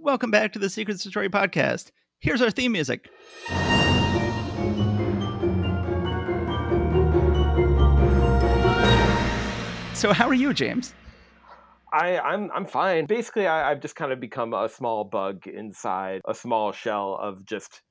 Welcome back to the Secrets of Story podcast. Here's our theme music. So, how are you, James? I, I'm I'm fine. Basically, I, I've just kind of become a small bug inside a small shell of just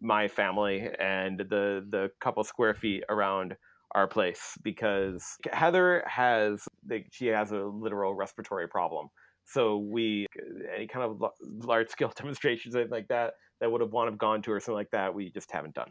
my family and the the couple square feet around our place because Heather has like, she has a literal respiratory problem. So we any kind of large scale demonstrations like that that would have want to have gone to or something like that we just haven't done.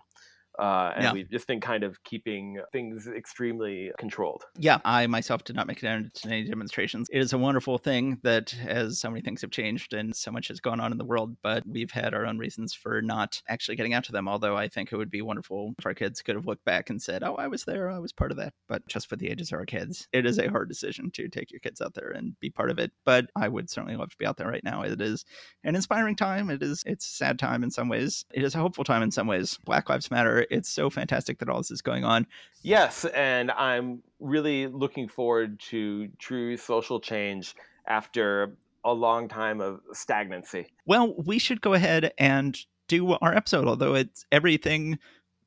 Uh, and Yeah. we've just been kind of keeping things extremely controlled. Yeah, I myself did not make it out to any demonstrations. It is a wonderful thing that as so many things have changed and so much has gone on in the world, but we've had our own reasons for not actually getting out to them. Although I think it would be wonderful if our kids could have looked back and said, Oh, I was there, I was part of that. But just for the ages of our kids, it is a hard decision to take your kids out there and be part of it. But I would certainly love to be out there right now. It is an inspiring time. It is it's a sad time in some ways. It is a hopeful time in some ways. Black Lives Matter. It's so fantastic that all this is going on. Yes, and I'm really looking forward to true social change after a long time of stagnancy. Well, we should go ahead and do our episode, although it's everything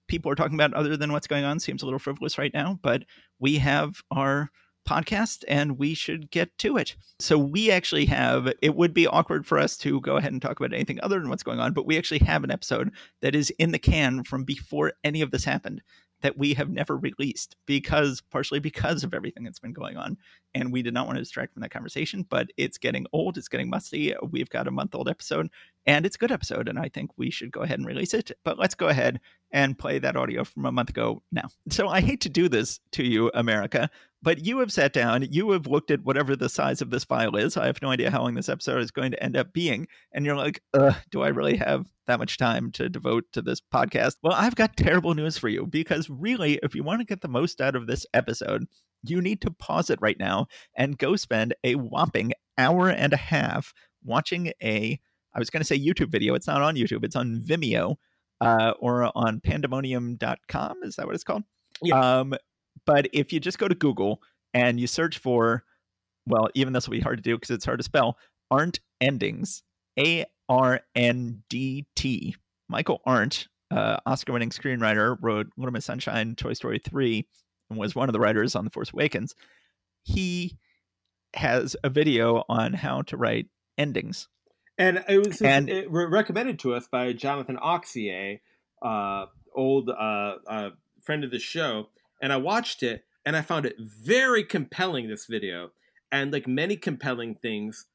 people are talking about other than what's going on seems a little frivolous right now, but we have our podcast and we should get to it. So we actually have it would be awkward for us to go ahead and talk about anything other than what's going on, but we actually have an episode that is in the can from before any of this happened that we have never released because partially because of everything that's been going on and we did not want to distract from that conversation but it's getting old it's getting musty we've got a month old episode and it's a good episode and i think we should go ahead and release it but let's go ahead and play that audio from a month ago now so i hate to do this to you america but you have sat down you have looked at whatever the size of this file is i have no idea how long this episode is going to end up being and you're like Ugh, do i really have that much time to devote to this podcast well i've got terrible news for you because really if you want to get the most out of this episode you need to pause it right now and go spend a whopping hour and a half watching a I was going to say YouTube video. It's not on YouTube. It's on Vimeo uh, or on pandemonium.com. Is that what it's called? Yeah. Um, but if you just go to Google and you search for, well, even this will be hard to do because it's hard to spell, Arndt Endings, A R N D T. Michael Arndt, uh, Oscar winning screenwriter, wrote Little Miss Sunshine, Toy Story 3, and was one of the writers on The Force Awakens. He has a video on how to write endings. And it was And- it re- recommended to us by Jonathan Auxier, uh, old uh, uh, friend of the show. And I watched it and I found it very compelling, this video. And like many compelling things,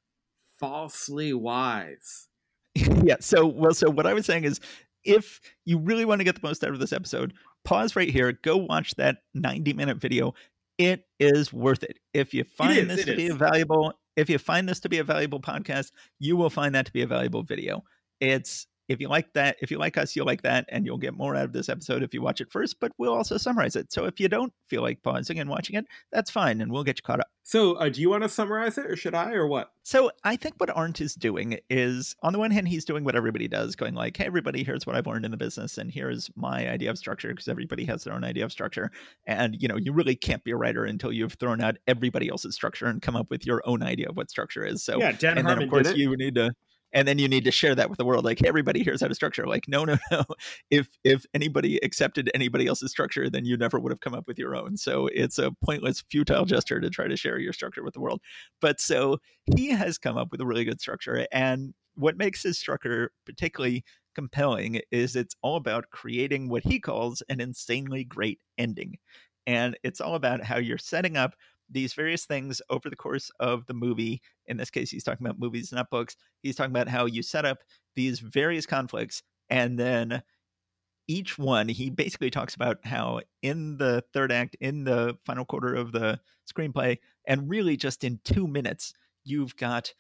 falsely wise. yeah. So, well, so what I was saying is if you really want to get the most out of this episode, pause right here, go watch that 90 minute video. It is worth it. If you find is, this to be a valuable, if you find this to be a valuable podcast, you will find that to be a valuable video. It's if you like that, if you like us, you'll like that, and you'll get more out of this episode if you watch it first, but we'll also summarize it. So if you don't feel like pausing and watching it, that's fine, and we'll get you caught up. So, uh, do you want to summarize it or should I or what? So I think what Arndt is doing is, on the one hand, he's doing what everybody does, going like, "Hey, everybody, here's what I've learned in the business, and here's my idea of structure," because everybody has their own idea of structure, and you know, you really can't be a writer until you've thrown out everybody else's structure and come up with your own idea of what structure is. So, yeah, Dan and then Harmon of course you need to. And then you need to share that with the world, like hey, everybody here's how to structure. Like, no, no, no. If if anybody accepted anybody else's structure, then you never would have come up with your own. So it's a pointless, futile gesture to try to share your structure with the world. But so he has come up with a really good structure. And what makes his structure particularly compelling is it's all about creating what he calls an insanely great ending. And it's all about how you're setting up these various things over the course of the movie. In this case, he's talking about movies, not books. He's talking about how you set up these various conflicts and then each one he basically talks about how in the third act in the final quarter of the screenplay and really just in two minutes you've got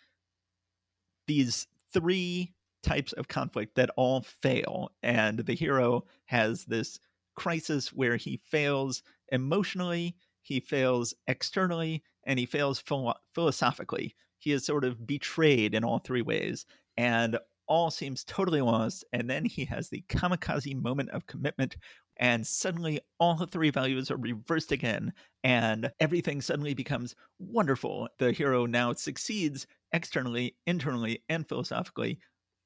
these three types of conflict that all fail and the hero has this crisis where he fails emotionally he fails externally and he fails philo- philosophically he is sort of betrayed in all three ways and all seems totally lost. And then he has the kamikaze moment of commitment. And suddenly, all the three values are reversed again. And everything suddenly becomes wonderful. The hero now succeeds externally, internally, and philosophically,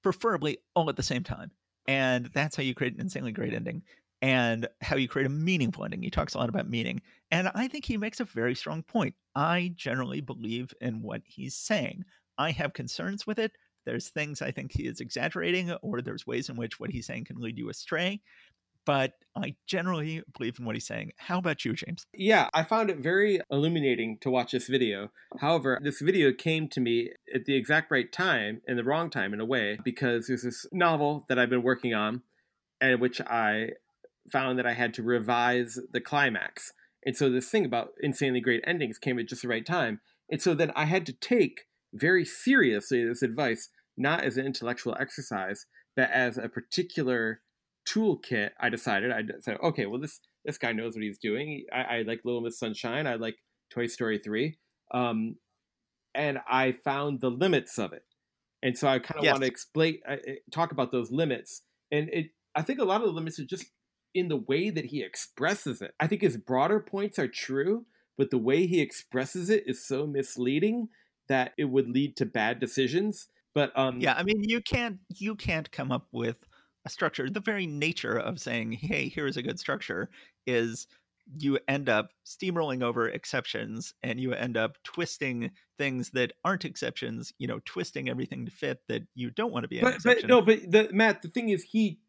preferably all at the same time. And that's how you create an insanely great ending and how you create a meaningful ending. He talks a lot about meaning. And I think he makes a very strong point. I generally believe in what he's saying. I have concerns with it. There's things I think he is exaggerating, or there's ways in which what he's saying can lead you astray. But I generally believe in what he's saying. How about you, James? Yeah, I found it very illuminating to watch this video. However, this video came to me at the exact right time and the wrong time in a way because there's this novel that I've been working on and which I found that I had to revise the climax. And so this thing about insanely great endings came at just the right time. And so then I had to take very seriously this advice, not as an intellectual exercise, but as a particular toolkit. I decided I said, okay, well this this guy knows what he's doing. I, I like Little Miss Sunshine. I like Toy Story three, um, and I found the limits of it. And so I kind of yes. want to explain, uh, talk about those limits. And it, I think a lot of the limits are just in the way that he expresses it. I think his broader points are true, but the way he expresses it is so misleading that it would lead to bad decisions. But um Yeah, I mean you can't you can't come up with a structure. The very nature of saying, "Hey, here's a good structure," is you end up steamrolling over exceptions and you end up twisting things that aren't exceptions you know twisting everything to fit that you don't want to be but, but no but the, matt the thing is he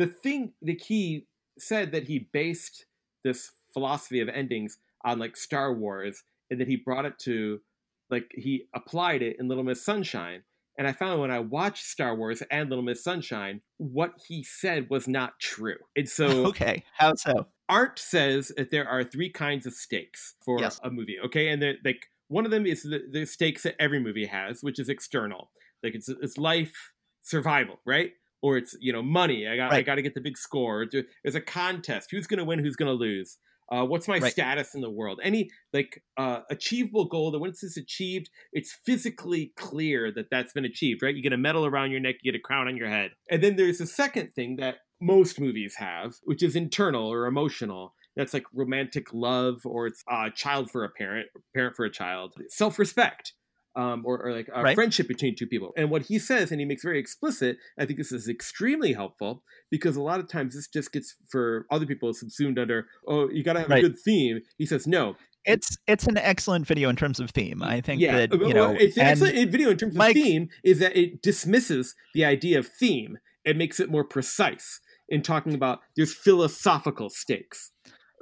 the thing that he said that he based this philosophy of endings on like Star Wars and that he brought it to like he applied it in Little Miss Sunshine. And I found when I watched Star Wars and Little Miss Sunshine, what he said was not true. And so Okay, how so? Arndt says that there are three kinds of stakes for yes. a movie. Okay, and like one of them is the, the stakes that every movie has, which is external. Like it's it's life survival, right? Or it's you know money. I got right. I got to get the big score. There's a contest. Who's going to win? Who's going to lose? Uh, what's my right. status in the world? Any like uh, achievable goal that once it's achieved, it's physically clear that that's been achieved. Right? You get a medal around your neck, you get a crown on your head, and then there's a second thing that most movies have, which is internal or emotional. That's like romantic love, or it's a uh, child for a parent, parent for a child, self respect um, or, or, like a right. friendship between two people. And what he says, and he makes very explicit, I think this is extremely helpful because a lot of times this just gets for other people subsumed under, oh, you got to have right. a good theme. He says, no. It's it's an excellent video in terms of theme. I think yeah. that you know it's an excellent video in terms of Mike, theme is that it dismisses the idea of theme. It makes it more precise in talking about there's philosophical stakes.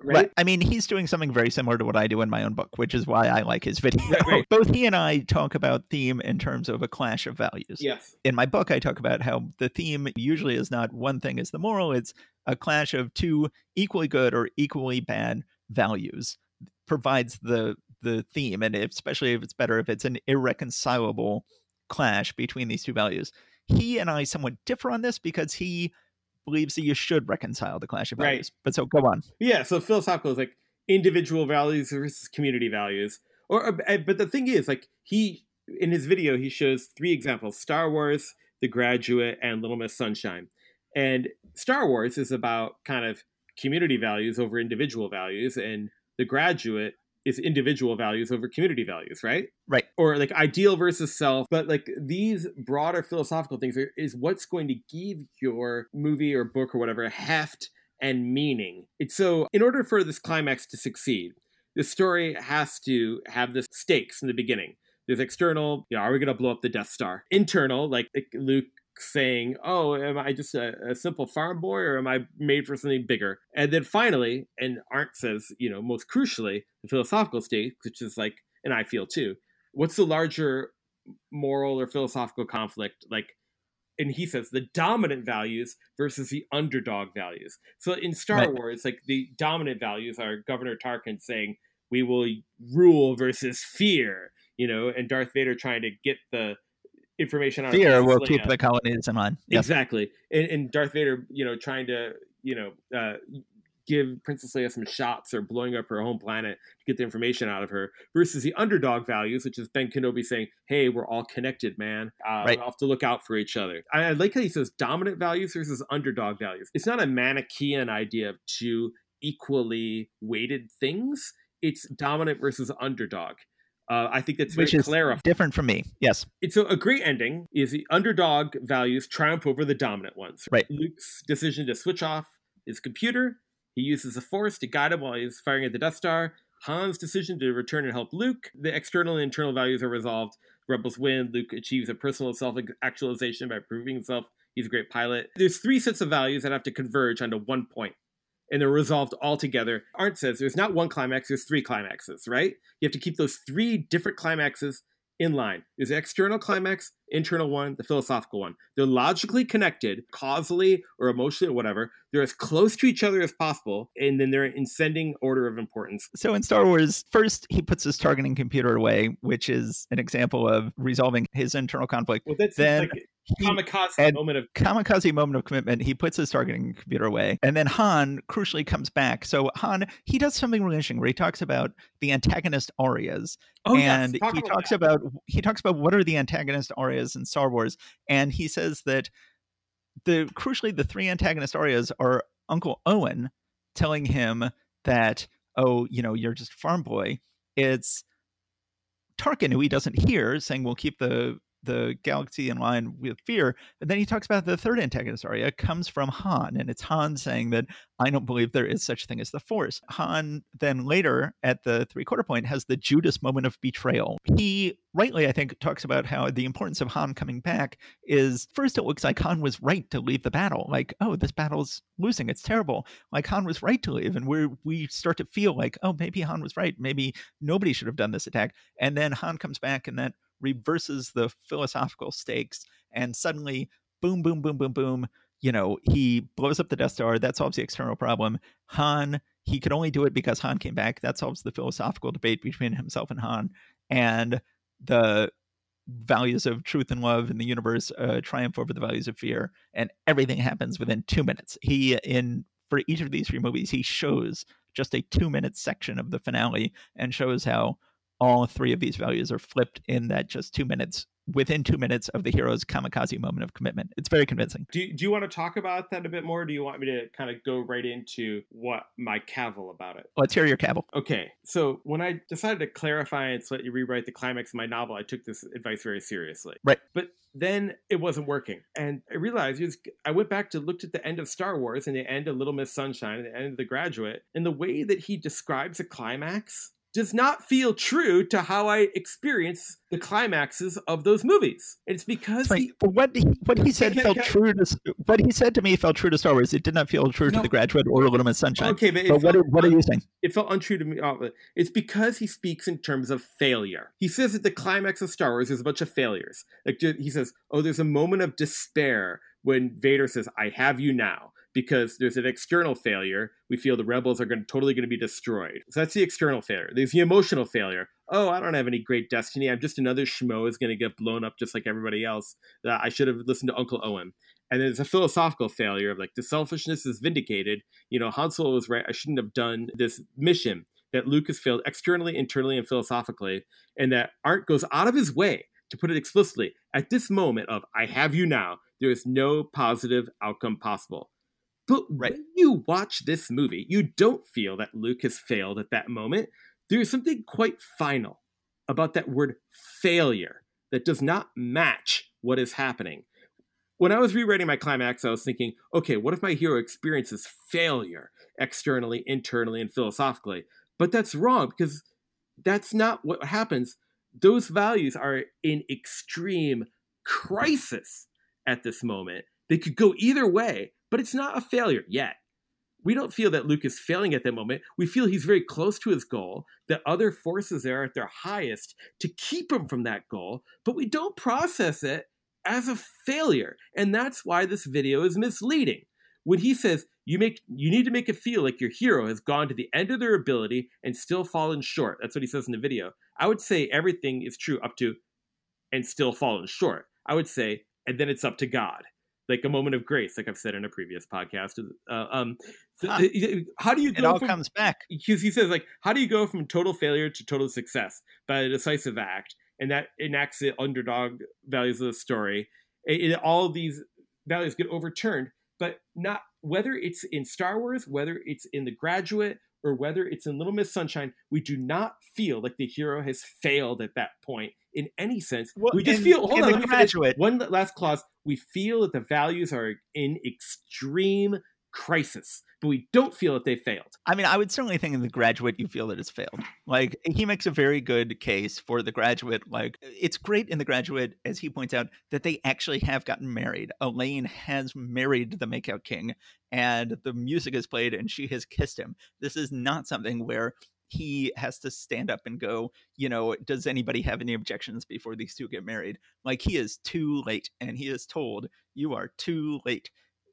Right? I mean, he's doing something very similar to what I do in my own book, which is why I like his video. Right, right. Both he and I talk about theme in terms of a clash of values. Yes. In my book, I talk about how the theme usually is not one thing is the moral, it's a clash of two equally good or equally bad values provides the the theme and especially if it's better if it's an irreconcilable clash between these two values. He and I somewhat differ on this because he believes that you should reconcile the clash of values. Right. But so go on. Yeah, so philosophical is like individual values versus community values. Or uh, but the thing is like he in his video he shows three examples: Star Wars, The Graduate, and Little Miss Sunshine. And Star Wars is about kind of community values over individual values and The Graduate is individual values over community values, right? Right. Or like ideal versus self. But like these broader philosophical things are, is what's going to give your movie or book or whatever heft and meaning. It's so in order for this climax to succeed, the story has to have the stakes in the beginning. There's external, you know, are we going to blow up the Death Star? Internal, like Luke saying, "Oh, am I just a, a, simple farm boy, or am I made for something bigger?" And then finally, and Arndt says, you know, most crucially, the philosophical state, which is like, and I feel too, what's the larger moral or philosophical conflict? Like, and he says the dominant values versus the underdog values. So in Star right. Wars, like the dominant values are Governor Tarkin saying, "We will rule versus fear," you know, and Darth Vader trying to get the information on fear will keep the colonies in line. Yep. Exactly, and, and, Darth Vader, you know, trying to you know uh, give Princess Leia some shots or blowing up her home planet to get the information out of her, versus the underdog values, which is Ben Kenobi saying, "Hey, we're all connected, man. Uh, right. We have to look out for each other." I, I like how he says dominant values versus underdog values. It's not a Manichaean idea of two equally weighted things. It's dominant versus underdog. Uh, I think that's Which very clarified. Different from me, yes. It's a, a, great ending. Is the underdog values triumph over the dominant ones? Right. Luke's decision to switch off his computer. He uses the Force to guide him while he's firing at the Death Star. Han's decision to return and help Luke. The external and internal values are resolved. Rebels win. Luke achieves a personal self-actualization by proving himself he's a great pilot. There's three sets of values that have to converge onto one point and they're resolved all together. Arndt says there's not one climax, there's three climaxes, right? You have to keep those three different climaxes in line. There's the external climax, internal one, the philosophical one. They're logically connected, causally or emotionally or whatever. They're as close to each other as possible, and then they're in sending order of importance. So in Star Wars, first he puts his targeting computer away, which is an example of resolving his internal conflict. Well, that's then like kamikaze moment of kamikaze moment of commitment. He puts his targeting computer away, and then Han crucially comes back. So Han he does something really interesting where he talks about the antagonist arias, oh, and yes. Talk he about talks that. about he talks about what are the antagonist arias in Star Wars, and he says that the crucially the three antagonist arias are Uncle Owen telling him that oh you know you're just a farm boy. It's Tarkin who he doesn't hear saying we'll keep the the galaxy in line with fear. And then he talks about the third antagonist aria comes from Han, and it's Han saying that I don't believe there is such thing as the Force. Han then later at the three quarter point has the Judas moment of betrayal. He rightly, I think, talks about how the importance of Han coming back is first it looks like Han was right to leave the battle. Like, oh, this battle's losing, it's terrible. Like Han was right to leave, and we we start to feel like, oh, maybe Han was right. Maybe nobody should have done this attack. And then Han comes back, and that reverses the philosophical stakes and suddenly boom boom boom boom boom you know he blows up the death star that solves the external problem. Han he could only do it because han came back. That solves the philosophical debate between himself and han and the values of truth and love in the universe uh, triumph over the values of fear and everything happens within two minutes. He in for each of these three movies he shows just a two minute section of the finale and shows how all three of these values are flipped in that just two minutes within two minutes of the hero's kamikaze moment of commitment. It's very convincing. Do, do you want to talk about that a bit more? do you want me to kind of go right into what my cavil about it? Let's hear your cavil. Okay. So when I decided to clarify and slightly rewrite the climax of my novel, I took this advice very seriously. Right. But then it wasn't working. And I realized was, I went back to looked at the end of Star Wars and the end of Little Miss Sunshine and the end of The Graduate, and the way that he describes a climax does not feel true to how I experience the climaxes of those movies. It's because he, what he, what he said Can- felt can- true to what he said to me felt true to Star Wars. It did not feel true No. to The Graduate or Little Miss Sunshine. okay, but, But what felt- are, what are you saying? it felt untrue to me. oh, It's because he speaks in terms of failure. He says that the climax of Star Wars is a bunch of failures. Like he says, "Oh, there's a moment of despair when Vader says, "I have you now." Because there's an external failure, we feel the rebels are going to totally going to be destroyed. So that's the external failure. There's the emotional failure. Oh, I don't have any great destiny. I'm just another schmo who's going to get blown up just like everybody else. That I should have listened to Uncle Owen. And there's a philosophical failure of like the selfishness is vindicated. You know, Han Solo was right. I shouldn't have done this mission that Luke has failed externally, internally, and philosophically, and that Arndt goes out of his way to put it explicitly. At this moment of I have you now, there is no positive outcome possible. But Right. when you watch this movie, you don't feel that Luke has failed at that moment. There is something quite final about that word failure that does not match what is happening. When I was rewriting my climax, I was thinking, okay, what if my hero experiences failure externally, internally, and philosophically? But that's wrong because that's not what happens. Those values are in extreme crisis at this moment. They could go either way, but it's not a failure yet. We don't feel that Luke is failing at that moment. We feel he's very close to his goal, that other forces are at their highest to keep him from that goal, but we don't process it as a failure. And that's why this video is misleading. When he says you make you need to make it feel like your hero has gone to the end of their ability and still fallen short. That's what he says in the video. I would say everything is true up to and still fallen short. I would say, and then it's up to God. Like a moment of grace, like I've said in a previous podcast. Uh, um, so, Huh. how do you It all from comes back. because he says like how do you go from total failure to total success by a decisive act and that enacts the underdog values of the story and, and all of these values get overturned but not whether it's in star wars whether it's in the graduate or whether it's in little miss sunshine we do not feel like the hero has failed at that point in any sense Well, we just in- feel hold on The let me finish. Graduate- one last clause we feel that the values are in extreme crisis but we don't feel that they failed I mean, I would certainly think in the graduate you feel that it's failed. Like he makes a very good case for the graduate. Like it's great in the graduate, as he points out, that they actually have gotten married. Elaine has married the Makeout King, and the music is played, and she has kissed him. This is not something where he has to stand up and go, you know, does anybody have any objections before these two get married? Like he is too late, and he is told, you are too late.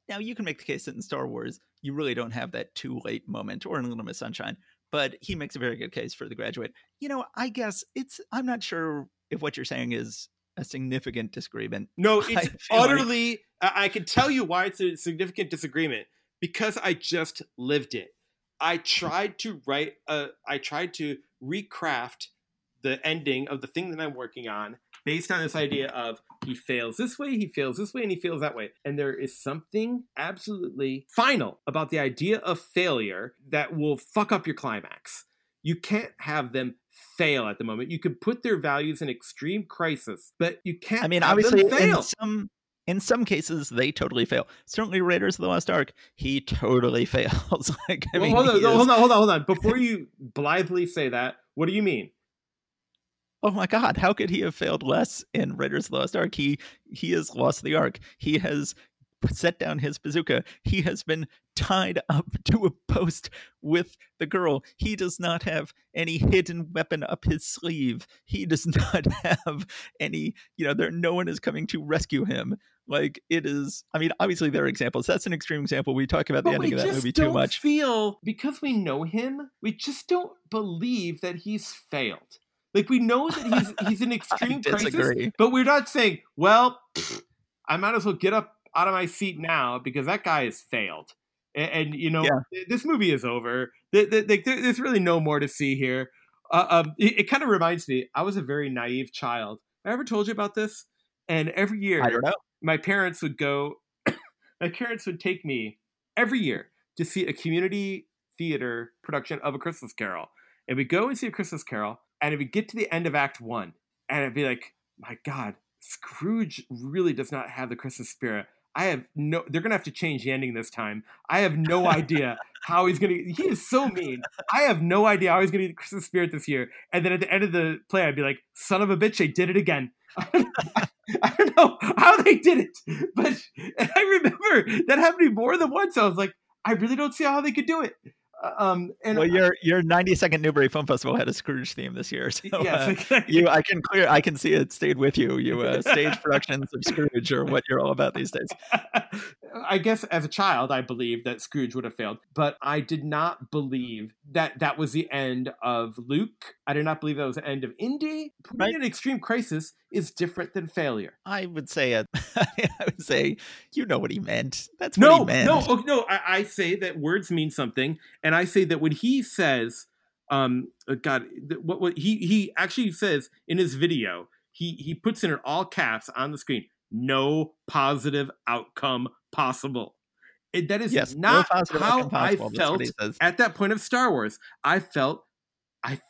Now you can make the case that in Star Wars you really don't have that too late moment, or in a Little Miss Sunshine. But he makes a very good case for the graduate. You know, I guess it's. I'm not sure if what you're saying is a significant disagreement. No, it's like- utterly. I I can tell you why it's a significant disagreement because I just lived it. I tried to write a. I tried to recraft the ending of the thing that I'm working on based on this idea of he fails this way, he fails this way, and he fails that way. And there is something absolutely final about the idea of failure that will fuck up your climax. You can't have them fail at the moment. You can put their values in extreme crisis, but you can't. I mean, obviously, fail. in some in some cases they totally fail. Certainly, Raiders of the Lost Ark, he totally fails. like, I well, mean, hold, on, is- hold on, hold on, hold on. Before you blithely say that, what do you mean? oh my god how could he have failed less in raiders of the lost ark he he has lost the ark he has set down his bazooka he has been tied up to a post with the girl he does not have any hidden weapon up his sleeve he does not have any you know there no one is coming to rescue him like it is i mean obviously there are examples that's an extreme example we talk about the But we ending of that movie too much feel because we know him. We just don't believe that he's failed. Like we know that he's he's in extreme crisis, disagree. but we're not saying, "Well, pfft, I might as well get up out of my seat now because that guy has failed." And, and you know, Yeah. th- this movie is over. Th- th- th- there's really no more to see here. Uh, um, it, it kind of reminds me. I was a very naive child. I ever told you about this? And every year, i don't know. my parents would go my parents would take me every year to see a community theater production of a christmas carol. And we'd go and see a christmas carol and it would get to the end of act one and it'd be like my god scrooge really does not have the christmas spirit. I have no they're gonna have to change the ending this time. I have no idea how he's gonna he is so mean. I have no idea how he's gonna get the christmas spirit this year. And then at the end of the play i'd be like son of a bitch they did it again I don't know how they did it, but I remember that happening more than once. I was like, I really don't see how they could do it. Uh, Um, and well your your 92nd newbury film festival had a scrooge theme this year so uh, yes, exactly. you i can clear i can see it stayed with you you uh, stage productions of scrooge or what you're all about these days I guess as a child, I believed that Scrooge would have failed, but I did not believe that that was the end of Luke. I did not believe that was the end of Indy. Putting Right. an extreme crisis is different than failure. i would say uh, i would say you know what he meant that's what No, he meant no, oh, no. I, I say that words mean something, and I say that when he says, um, uh, God, what, what he he actually says in his video, he he puts in all caps on the screen, no positive outcome possible. It, that is yes not positive how I felt what he says at that point of Star Wars. I felt, I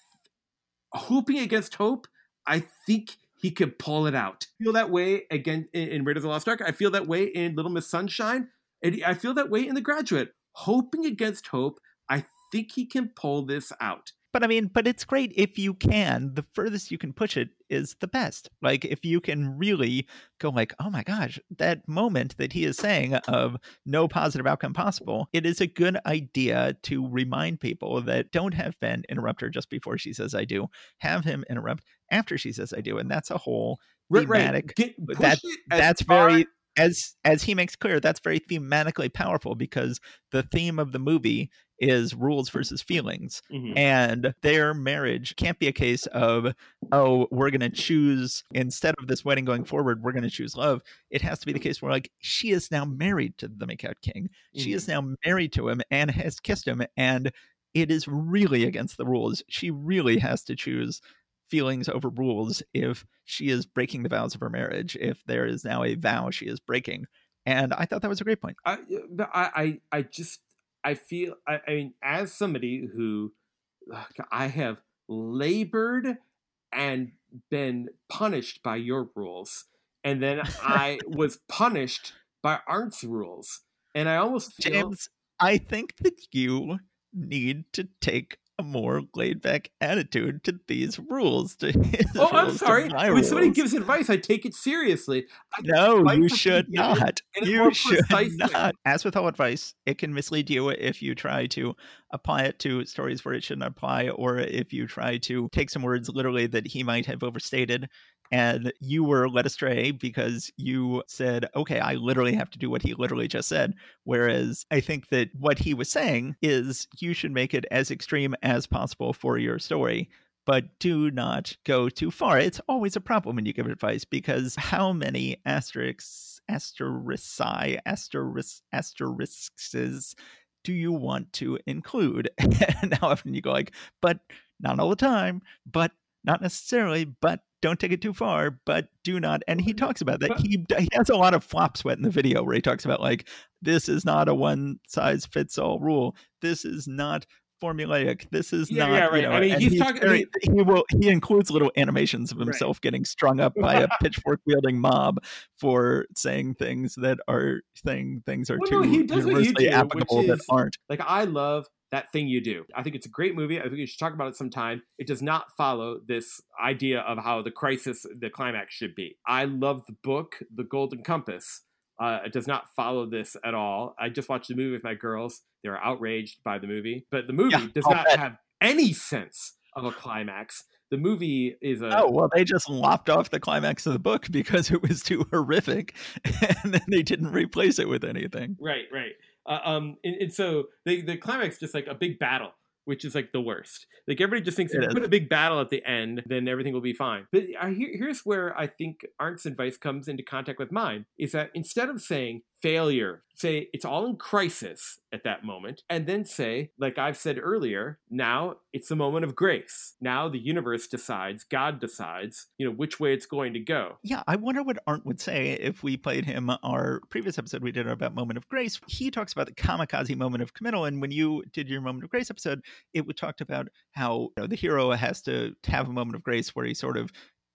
hoping against hope. I think he could pull it out. I feel that way again in, in Raiders of the Lost Ark. I feel that way in Little Miss Sunshine. And I feel that way in The Graduate. Hoping against hope, I think he can pull this out. but i mean but it's great if you can the furthest you can push it is the best like if you can really go like oh my gosh that moment that he is saying of no positive outcome possible it is a good idea to remind people that don't have ben interrupt her just before she says i do have him interrupt after she says i do and that's a whole Right, Thematic. right. Get, That- that's very as as he makes clear that's very thematically powerful because the theme of the movie is rules versus feelings. Mhm. And their marriage can't be a case of, oh, we're going to choose, instead of this wedding going forward, we're going to choose love. It has to be the case where, like, she is now married to the Makeout King. She is now married to him and has kissed him. And it is really against the rules. She really has to choose feelings over rules if she is breaking the vows of her marriage, if there is now a vow she is breaking. And I thought that was a great point. I, I, I, I just, I feel, I, I mean, as somebody who I have labored and been punished by your rules, and then I was punished by Arndt's rules, and I almost feel, James, I think that you need to take a more laid back attitude to these rules. To his oh, I'm rules, to sorry. When somebody gives advice, I take it seriously. I No, you should not. You should not. As with all advice, it can mislead you if you try to apply it to stories where it shouldn't apply, or if you try to take some words literally that he might have overstated. And you were led astray because you said, okay, I literally have to do what he literally just said. Whereas I think that what he was saying is you should make it as extreme as possible for your story but do not go too far. It's always a problem when you give advice because how many asterisks, asteriski, asterisk, asterisks do you want to include? and how often you go like, but not all the time, but not necessarily, but don't take it too far, but do not. And he talks about that. He, he has a lot of flop sweat in the video where he talks about like, this is not a one size fits all rule. This is not formulaic. This is Yeah, not. yeah, you right. know, I mean, and he's talking- I very- he will. He includes little animations of Right. himself getting strung up by a pitchfork wielding mob for saying things that are saying things are Well, too no, he does what you universally do, applicable that is- aren't. Like I love that thing you do. I think it's a great movie. I think we should talk about it sometime. It does not follow this idea of how the crisis, the climax should be. I love the book, The Golden Compass. Uh, it does not follow this at all. I just watched the movie with my girls. They were outraged by the movie, but the movie Yeah, does I'll not bet. have any sense of a climax. The movie is a Oh well, they just lopped off the climax of the book because it was too horrific, and then they didn't replace it with anything. Right, right. Uh, um, and, and so the the climax is just like a big battle, which is like the worst. Like everybody just thinks if you put a big battle at the end, then everything will be fine. But I, here, here's where I think Arndt's advice comes into contact with mine: is that instead of saying failure, say it's all in crisis at that moment, and then say, like I've said earlier, now it's a moment of grace. Now the universe decides, God decides, you know, which way it's going to go. Yeah, I wonder what Arndt would say if we played him our previous episode we did about Moment of Grace. He talks about the kamikaze moment of committal, and when you did your Moment of Grace episode, it would talked about how you know, the hero has to have a moment of grace where he sort of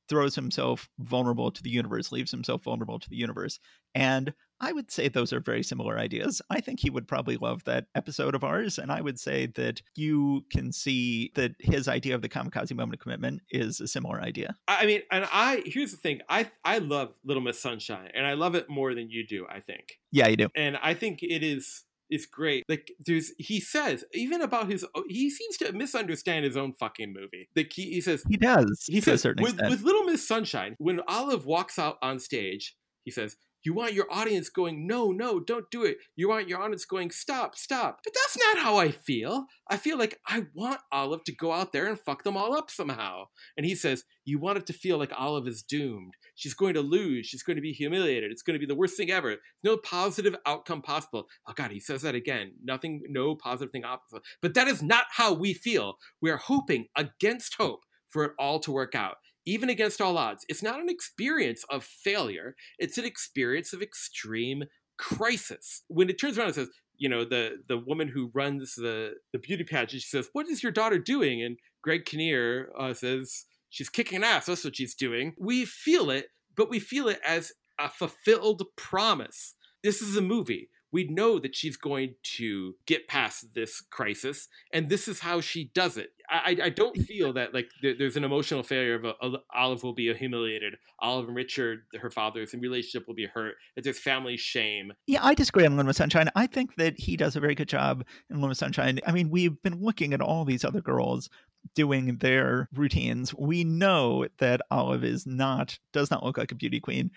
throws himself vulnerable to the universe, leaves himself vulnerable to the universe. And I would say those are very similar ideas. I think he would probably love that episode of ours. And I would say that you can see that his idea of the kamikaze moment of commitment is a similar idea. I mean, and I here's the thing: I I love Little Miss Sunshine, and I love it more than you do. I think, Yeah, you do. and I think it is is great. Like, there's he says even about his oh, he seems to misunderstand his own fucking movie. Like he, he says He does. he says certain with, with Little Miss Sunshine, when Olive walks out on stage, he says. You want your audience going, no, no, don't do it. You want your audience going, stop, stop. But that's not how I feel. I feel like I want Olive to go out there and fuck them all up somehow. And he says, You want it to feel like Olive is doomed. She's going to lose. She's going to be humiliated. It's going to be the worst thing ever. No positive outcome possible. Oh, God, he says that again. Nothing, no positive thing possible. But that is not how we feel. We are hoping against hope for it all to work out, even against all odds. It's not an experience of failure, it's an experience of extreme crisis. When it turns around and says, you know, the the woman who runs the the beauty pageant, she says, "What is your daughter doing?" And Greg Kinnear uh, says, "She's kicking ass. That's what she's doing." We feel it, but we feel it as a fulfilled promise. This is a movie. We know that she's going to get past this crisis, and this is how she does it. I, I- don't feel that like there, there's an emotional failure of a, Olive will be humiliated. Olive and Richard, her father's relationship will be hurt. That there's family shame. Yeah, I disagree on Lima Sunshine. I think that he does a very good job in Lima Sunshine. I mean, we've been looking at all these other girls doing their routines. We know that Olive is not, does not look like a beauty queen.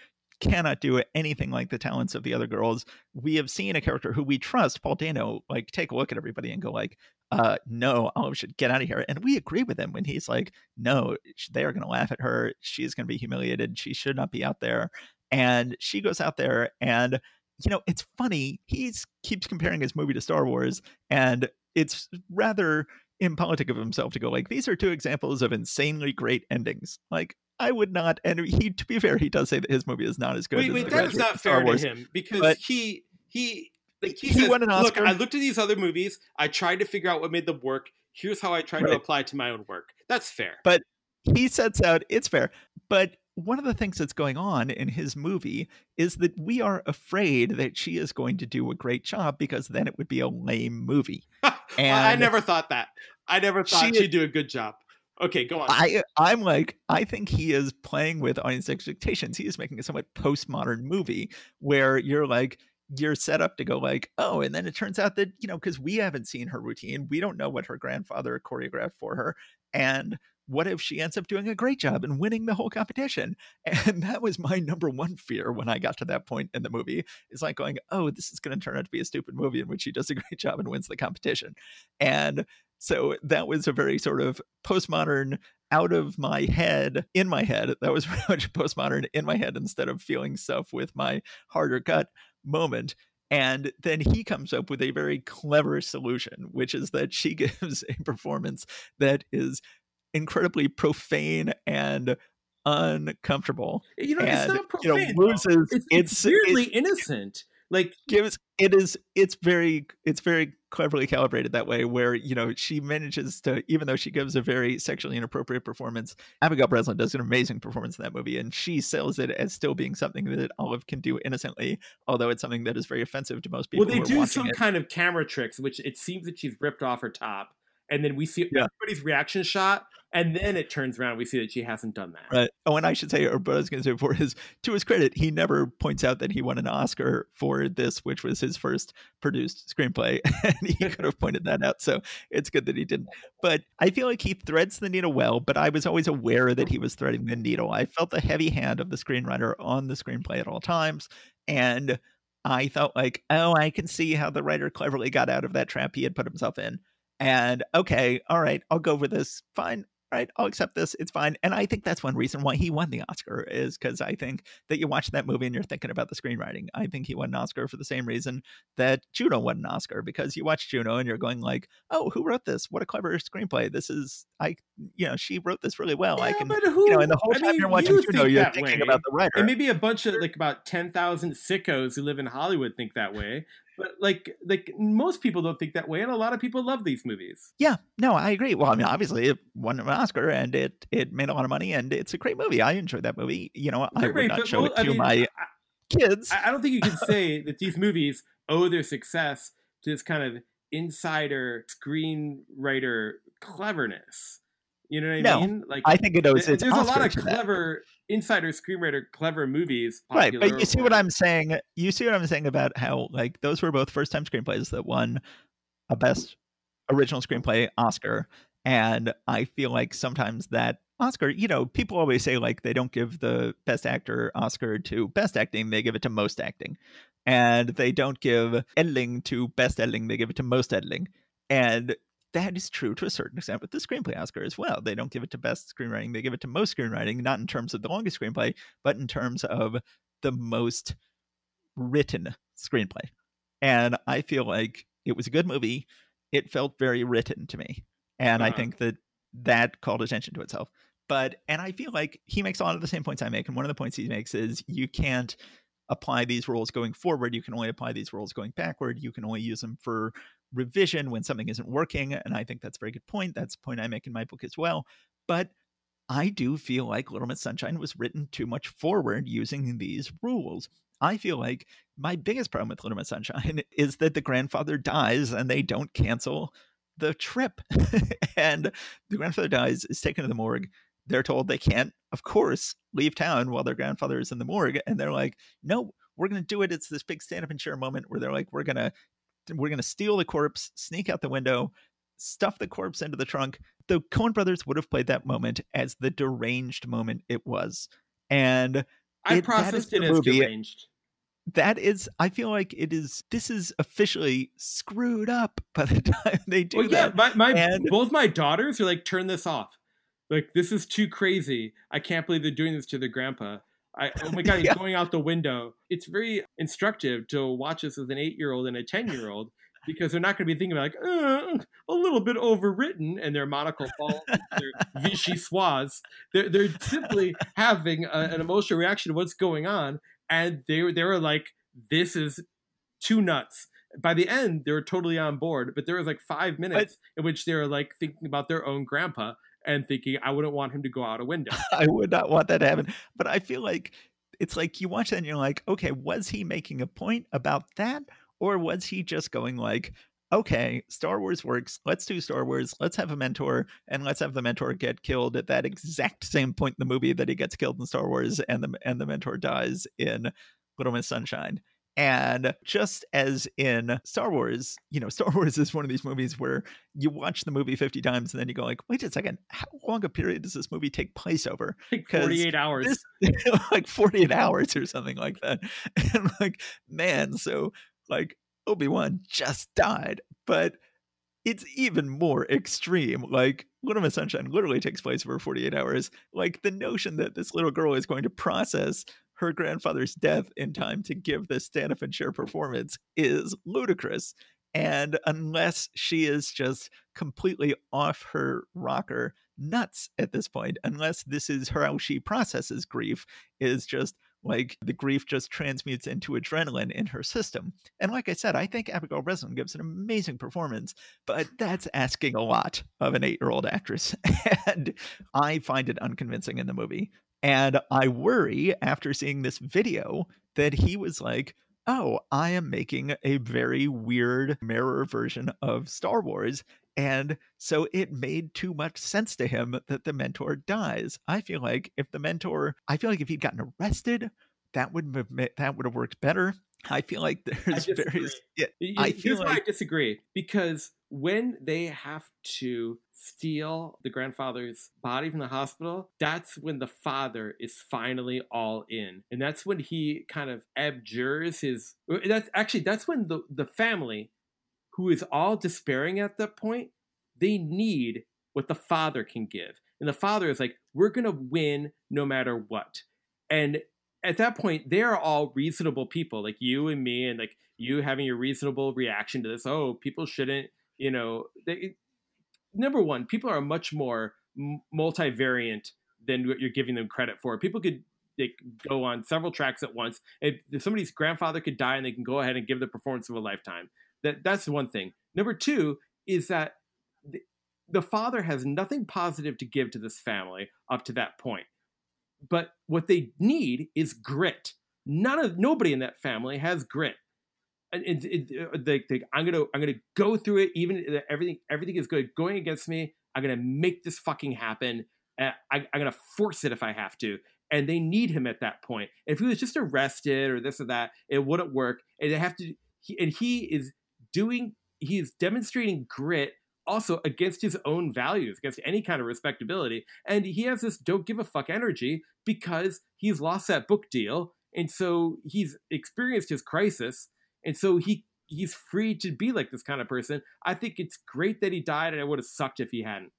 Cannot do anything like the talents of the other girls. We have seen a character who we trust, Paul Dano, like take a look at everybody and go like, uh, no, Olive should get out of here. And we agree with him when he's like, no, they are going to laugh at her. She's going to be humiliated. She should not be out there. And she goes out there and you know, it's funny. He keeps comparing his movie to Star Wars, and it's rather impolitic of himself to go like, these are two examples of insanely great endings. Like, I would not, and he, to be fair, he does say that his movie is not as good. Wait, as wait, that is not fair to him because he he like he, he says, won an Oscar. Look, I looked at these other movies. I tried to figure out what made them work. Here's how I tried right. to apply to my own work. That's fair. But he sets out. It's fair, but one of the things that's going on in his movie is that we are afraid that she is going to do a great job because then it would be a lame movie. And I never thought that. I never thought she, she'd do a good job. Okay, go on. I I'm like I think he is playing with audience expectations. He is making a somewhat postmodern movie where you're like you're set up to go like, oh, and then it turns out that you know because we haven't seen her routine, we don't know what her grandfather choreographed for her, and what if she ends up doing a great job and winning the whole competition? And that was my number one fear when I got to that point in the movie. Is like going, oh, this is going to turn out to be a stupid movie in which she does a great job and wins the competition. And so that was a very sort of postmodern, out of my head, in my head. That was very much postmodern in my head instead of feeling stuff with my harder gut moment. And then he comes up with a very clever solution, which is that she gives a performance that is incredibly profane and uncomfortable. You know, and, it's not profane. You know, loses. It's, it's, it's weirdly it's, innocent. Like gives it is. It's very. It's very cleverly calibrated that way, where you know she manages to, even though she gives a very sexually inappropriate performance, Abigail Breslin does an amazing performance in that movie, and she sells it as still being something that Olive can do innocently, although it's something that is very offensive to most people. Well, they do some it. kind of camera tricks, which it seems that she's ripped off her top and then we see yeah. everybody's reaction shot, and then it turns around. We see that she hasn't done that. Right. Oh, and I should say, or what I was going to say before is, to his credit, he never points out that he won an Oscar for this, which was his first produced screenplay, and he could have pointed that out. So it's good that he didn't. But I feel like he threads the needle well. But I was always aware that he was threading the needle. I felt the heavy hand of the screenwriter on the screenplay at all times, and. I felt like, oh, I can see how the writer cleverly got out of that trap he had put himself in and okay, all right, I'll go over this. Fine. Right, I'll accept this. It's fine. And I think that's one reason why he won the Oscar is because I think that you watch that movie and you're thinking about the screenwriting. I think he won an Oscar for the same reason that Juno won an Oscar because you watch Juno and you're going like, oh, who wrote this? What a clever screenplay. This is I, you know, she wrote this really well. Yeah, I can, but who, you know, and the whole I time mean, you're watching you Juno, think you're thinking way. about the writer. And maybe a bunch of like about ten thousand sickos who live in Hollywood think that way but like like most people don't think that way and a lot of people love these movies. Yeah. No i agree. Well i mean obviously it won an oscar and it it made a lot of money and it's a great movie. I enjoyed that movie. You know i would not show well, it to I mean, my kids. I don't think you can say that these movies owe their success to this kind of insider screenwriter cleverness you know what I no, mean? Like I think it owes. There's a lot of clever insider screenwriter clever movies right but you see what i'm saying you see what i'm saying about how like those were both first time screenplays that won a best original screenplay oscar and i feel like sometimes that oscar you know people always say like they don't give the best actor oscar to best acting they give it to most acting and they don't give editing to best editing they give it to most editing and that is true to a certain extent with the screenplay Oscar as well. They don't give it to best screenwriting; they give it to most screenwriting, not in terms of the longest screenplay, but in terms of the most written screenplay. And I feel like it was a good movie. It felt very written to me, and uh-huh. I think that that called attention to itself. But and I feel like he makes a lot of the same points I make, and one of the points he makes is you can't apply these rules going forward. You can only apply these rules going backward. You can only use them for revision when something isn't working. And I think that's a very good point. That's a point I make in my book as well. But I do feel like Little Miss Sunshine was written too much forward using these rules. I feel like my biggest problem with Little Miss Sunshine is that the grandfather dies and they don't cancel the trip. and the grandfather dies, is taken to the morgue. They're told they can't, of course, leave town while their grandfather is in the morgue. And they're like, no, we're going to do it. It's this big stand up and share moment where they're like, we're going to we're going to steal the corpse, sneak out the window, stuff the corpse into the trunk. The Coen brothers would have played that moment as the deranged moment it was. And I It- processed it as movie. deranged. that is i feel like it is this is officially screwed up by the time they do Well, yeah, my, my and- both my daughters are like, turn this off. Like this is too crazy. I can't believe they're doing this to their grandpa. I, oh my god, he's Yeah. going out the window. It's very instructive to watch this with an eight-year-old and a ten-year-old because they're not going to be thinking about like uh, a little bit overwritten and their monocle falls, their vichyssoise. They're they're simply having a, an emotional reaction to what's going on, and they were they were like, this is too nuts. By the end, they were totally on board, but there was like five minutes in which they were like thinking about their own grandpa and thinking, I wouldn't want him to go out a window. i would not want that to happen. But i feel like it's like you watch that and you're like okay was he making a point about that or was he just going like okay star wars works. Let's do star wars. Let's have a mentor and let's have the mentor get killed at that exact same point in the movie that he gets killed in star wars and the and the mentor dies in little miss sunshine and just as in Star Wars, you know, Star Wars is one of these movies where you watch the movie 50 times and then you go like, wait a second, how long a period does this movie take place over? Like 'Cause 48 hours. This like 48 hours or something like that. And like, man, so like Obi-Wan just died, but it's even more extreme. Like Little Miss Sunshine literally takes place over 48 hours. Like the notion that this little girl is going to process her grandfather's death in time to give this stand up and share performance is ludicrous. And unless she is just completely off her rocker nuts at this point, unless this is how she processes grief, is just like the grief just transmutes into adrenaline in her system. And like I said, I think Abigail Breslin gives an amazing performance, but that's asking a lot of an eight year old actress. and I find it unconvincing in the movie. And I worry after seeing this video that he was like, oh, I am making a very weird mirror version of Star Wars. And so it made too much sense to him that the mentor dies. I feel like if the mentor, I feel like if he'd gotten arrested, that would have that would have worked better. I feel like there's various. Yeah, I feel Here's why I disagree because when they have to steal the grandfather's body from the hospital, that's when the father is finally all in, and that's when he kind of abjures his. That's actually that's when the the family, who is all despairing at that point, they need what the father can give, and the father is like, "We're gonna win no matter what," and at that point they are all reasonable people like you and me and like you having a reasonable reaction to this. Oh people shouldn't you know they, number one people are much more multivariant than what you're giving them credit for people could they go on several tracks at once if, if somebody's grandfather could die and they can go ahead and give the performance of a lifetime that that's one thing number two is that the, the father has nothing positive to give to this family up to that point but what they need is grit. None of nobody in that family has grit. It, it, uh, they, they, I'm gonna I'm gonna go through it. Even everything everything is good going against me. I'm gonna make this fucking happen. Uh, I, I'm gonna force it if I have to. And they need him at that point. If he was just arrested or this or that, it wouldn't work. And they have to. He, and he is doing. He is demonstrating grit also against his own values, against any kind of respectability. And he has this don't give a fuck energy because he's lost that book deal. And so he's experienced his crisis. And so he he's free to be like this kind of person. I think it's great that he died, and it would have sucked if he hadn't.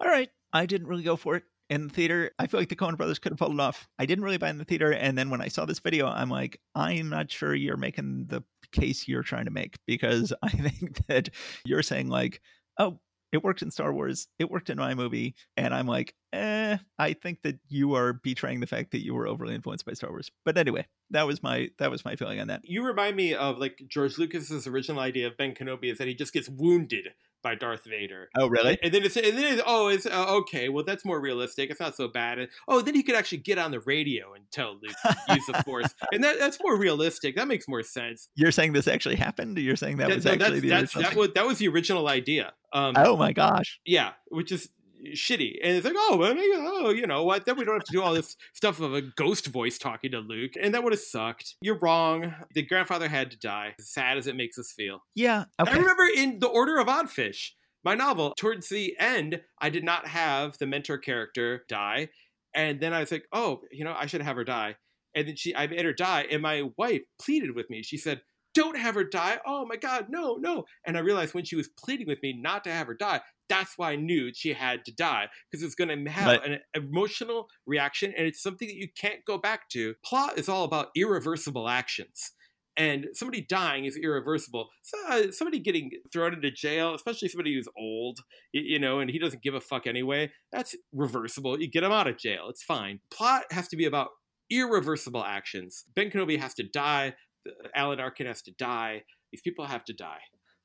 all right, I didn't really go for it in the theater. I feel like the Coen brothers could have pulled it off. I didn't really buy in the theater. And then when I saw this video, I'm like, I'm not sure you're making the case you're trying to make because I think that you're saying, like, oh, it worked in Star Wars, it worked in my movie. And I'm like, eh, I think that you are betraying the fact that you were overly influenced by Star Wars. But anyway, that was my that was my feeling on that. You remind me of like George Lucas's original idea of Ben Kenobi is that he just gets wounded by Darth Vader. Oh, really? And then it's and then it's, oh it's uh, okay well that's more realistic it's not so bad and oh then he could actually get on the radio and tell Luke use the Force and that that's more realistic that makes more sense. You're saying this actually happened? You're saying that, That- was no, actually the original that was that was the original idea. Um, Oh my gosh. yeah, which is shitty. And it's like, oh, well, maybe, oh, you know what? Then we don't have to do all this stuff of a ghost voice talking to Luke, and that would have sucked. You're wrong. The grandfather had to die. As sad as it makes us feel. Yeah. I remember in The Order of Oddfish, my novel, towards the end, I did not have the mentor character die. And then I was like, oh, you know, I should have her die. and then she I made her die, and my wife pleaded with me. She said, "Don't have her die." Oh my God, no, no! And I realized when she was pleading with me not to have her die, that's why I knew she had to die because it's going to have Right. an emotional reaction, and it's something that you can't go back to. Plot is all about irreversible actions. And somebody dying is irreversible. So, uh, somebody getting thrown into jail, especially somebody who's old, you know, and he doesn't give a fuck anyway, that's reversible. You get him out of jail. It's fine. Plot has to be about irreversible actions. Ben Kenobi has to die. Alan Arkin has to die. These people have to die.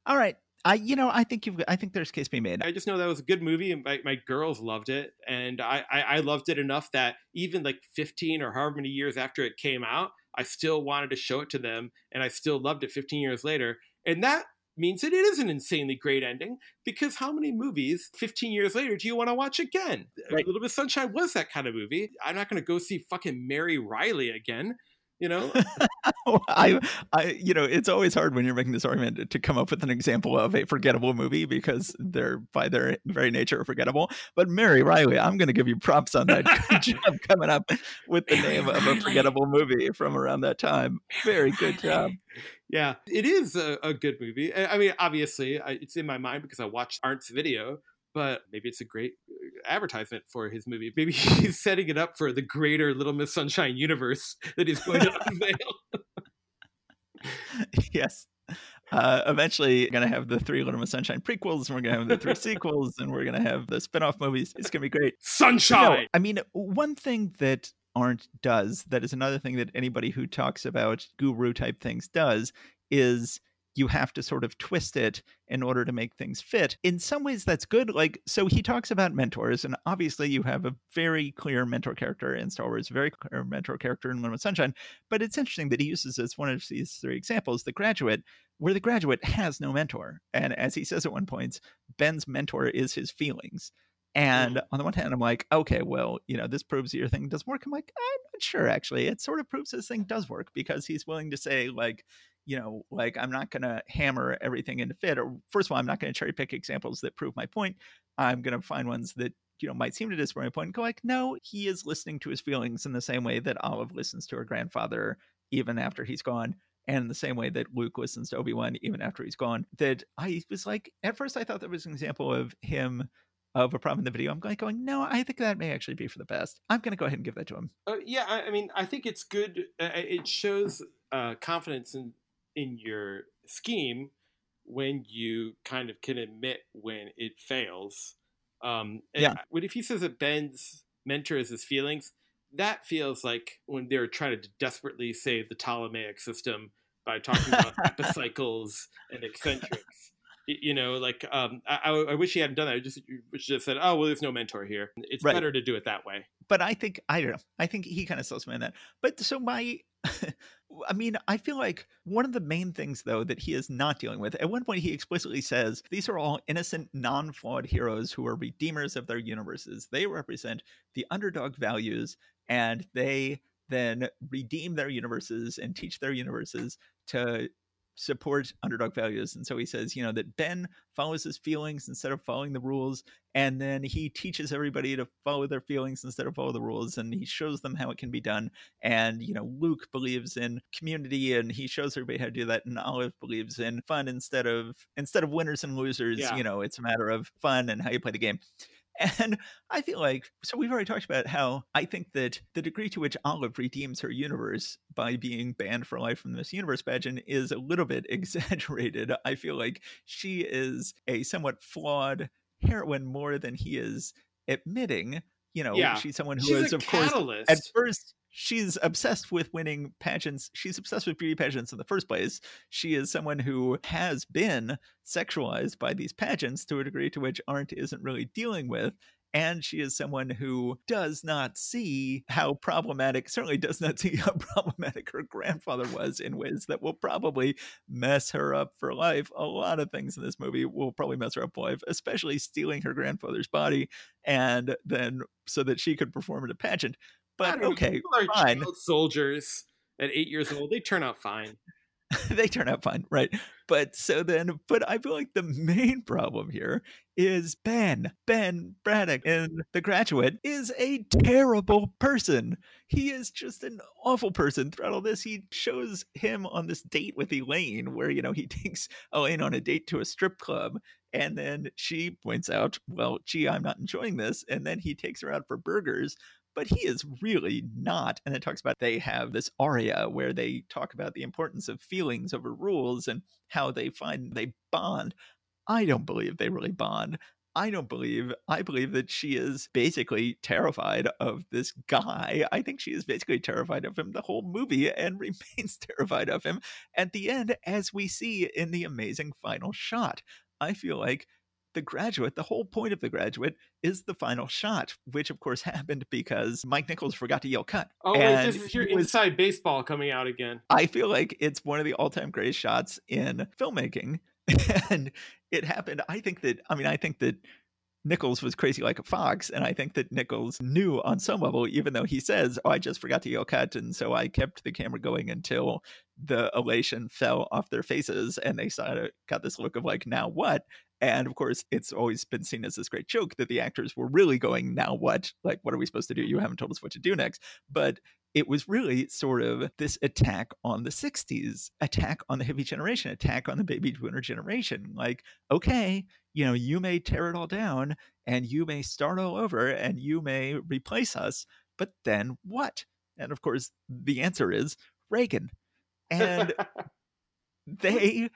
All right. I you know I think you've I think there's case being made. I just know that was a good movie, and my, my girls loved it, and I, I I loved it enough that even like 15 or however many years after it came out, I still wanted to show it to them, and I still loved it 15 years later, and that means that it is an insanely great ending because how many movies 15 years later do you want to watch again Right. a little bit of sunshine was that kind of movie i'm not going to go see fucking mary reilly again you know I, I, you know, it's always hard when you're making this argument to come up with an example of a forgettable movie because they're by their very nature forgettable. But Mary Reilly, I'm going to give you props on that good job coming up with the name of a forgettable movie from around that time. Very good job. Yeah, it is a, a good movie. I I mean, obviously, I, it's in my mind because I watched Arndt's video, but maybe it's a great uh, advertisement for his movie. Maybe he's setting it up for the greater Little Miss Sunshine universe that he's going to unveil. yes. Uh, eventually, we're going to have the three Little Miss Sunshine prequels, and we're going to have the three sequels, and we're going to have the spin off movies. It's going to be great. Sunshine! I mean, one thing that Arndt does, that is another thing that anybody who talks about guru type things does, is you have to sort of twist it in order to make things fit. In some ways, that's good. Like, so he talks about mentors, and obviously, you have a very clear mentor character in Star Wars, a very clear mentor character in Little Sunshine. But it's interesting that he uses as one of these three examples the graduate, where the graduate has no mentor. And as he says at one point, Ben's mentor is his feelings. And mm. on the one hand, I'm like, okay, well, you know, this proves your thing doesn't work. I'm like, I'm not sure, actually. It sort of proves this thing does work because he's willing to say, like, you know, like, I'm not going to hammer everything into fit. Or, first of all, I'm not going to cherry pick examples that prove my point. I'm going to find ones that, you know, might seem to disprove my point and go, like, no, he is listening to his feelings in the same way that Olive listens to her grandfather even after he's gone and the same way that Luke listens to Obi Wan even after he's gone. That I was like, at first, I thought that was an example of him of a problem in the video. I'm like going, no, I think that may actually be for the best. I'm going to go ahead and give that to him. Uh, yeah, I, I mean, I think it's good. Uh, it shows uh, confidence in in your scheme when you kind of can admit when it fails. Um, and Yeah. What if he says that Ben's mentor is his feelings? That feels like when they're trying to desperately save the Ptolemaic system by talking about epicycles and eccentrics. You know, like um, I, I wish he hadn't done that. I just have said, "Oh, well, there's no mentor here." It's Right. better to do it that way. But I think, I don't know, I think he kind of sells me on that. But so my, I mean, I feel like one of the main things, though, that he is not dealing with, at one point he explicitly says, these are all innocent, non flawed heroes who are redeemers of their universes. They represent the underdog values and they then redeem their universes and teach their universes to support underdog values. And so he says, you know, that Ben follows his feelings instead of following the rules. And then he teaches everybody to follow their feelings instead of follow the rules. And he shows them how it can be done. And, you know, Luke believes in community and he shows everybody how to do that. And Olive believes in fun instead of instead of winners and losers. Yeah. You know, it's a matter of fun and how you play the game. And I feel like, so we've already talked about how I think that the degree to which Olive redeems her universe by being banned for life from this universe pageant is a little bit exaggerated. I feel like she is a somewhat flawed heroine more than he is admitting. You know, Yeah. she's someone who She's is, of course, at first she's obsessed with winning pageants. She's obsessed with beauty pageants in the first place. She is someone who has been sexualized by these pageants to a degree to which Arndt isn't really dealing with and she is someone who does not see how problematic certainly does not see how problematic her grandfather was in ways that will probably mess her up for life a lot of things in this movie will probably mess her up for life especially stealing her grandfather's body and then so that she could perform in a pageant but okay fine. soldiers at eight years old. They turn out fine. they turn out fine, right? But so then, but I feel like the main problem here is Ben. Ben Braddock in The Graduate is a terrible person. He is just an awful person throughout all this. He shows him on this date with Elaine, where, you know, he takes Elaine on a date to a strip club. And then she points out, well, gee, I'm not enjoying this. And then he takes her out for burgers but he is really not. And it talks about they have this aria where they talk about the importance of feelings over rules and how they find they bond. I don't believe they really bond. I don't believe, I believe that she is basically terrified of this guy. I think she is basically terrified of him the whole movie and remains terrified of him at the end, as we see in the amazing final shot. I feel like the Graduate, the whole point of The Graduate is the final shot, which of course happened because Mike Nichols forgot to yell cut. Oh, wait, this is your was, inside baseball coming out again. I feel like it's one of the all time greatest shots in filmmaking. And it happened. I think that, I mean, I think that Nichols was crazy like a fox. And I think that Nichols knew on some level, even though he says, Oh, I just forgot to yell cut. And so I kept the camera going until the elation fell off their faces and they sort of got this look of like, Now what? And of course, it's always been seen as this great joke that the actors were really going, now what? Like, what are we supposed to do? You haven't told us what to do next. But it was really sort of this attack on the 60s, attack on the hippie generation, attack on the baby boomer generation. Like, okay, you know, you may tear it all down and you may start all over and you may replace us, but then what? And of course, the answer is Reagan. And they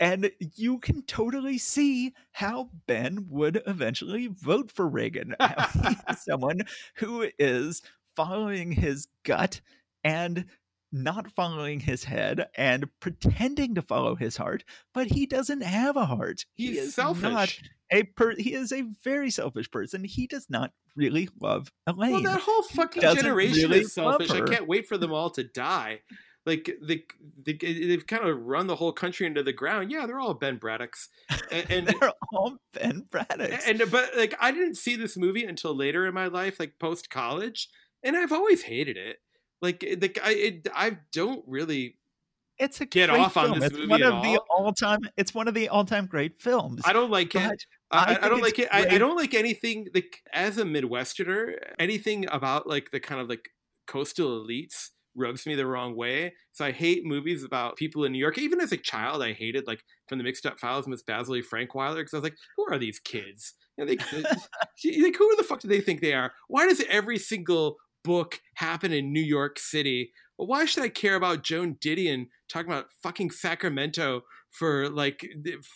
and you can totally see how Ben would eventually vote for Reagan. someone who is following his gut and not following his head and pretending to follow his heart, but he doesn't have a heart. He's he is selfish. Not a per- he is a very selfish person. He does not really love Elaine. Well, that whole fucking generation really is selfish. I can't wait for them all to die like they, they they've kind of run the whole country into the ground. Yeah, they're all Ben Braddocks, and, and they're all Ben Braddocks. And but like I didn't see this movie until later in my life, like post college, and I've always hated it. Like eh, like I it, I don't really. It's a get off film. on this it's movie one of all. the all time. It's one of the all time great films. I don't like it. I, I, don't like it. I, I, don't like anything like as a Midwesterner. Anything about like the kind of like coastal elites rubs me the wrong way. So I hate movies about people in New York. Even as a child, I hated like from the Mixed Up Files, Miss Basil Frankweiler, because I was like, who are these kids? You know, they, like, who the fuck do they think they are? Why does every single book happen in New York City? Well, why should I care about Joan Didion talking about fucking Sacramento for like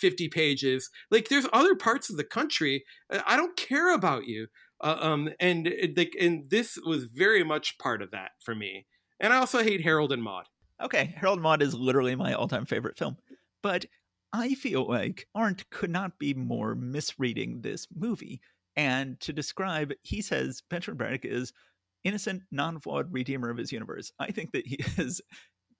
50 pages? Like, there's other parts of the country. Uh, I don't care about you. Uh, um, and like, and this was very much part of that for me. And I also hate Harold and Maude. Okay, Harold and Maude is literally my all-time favorite film. But I feel like Arndt could not be more misreading this movie. And to describe, he says Benjamin Braddock is innocent, non-flawed redeemer of his universe. I think that he is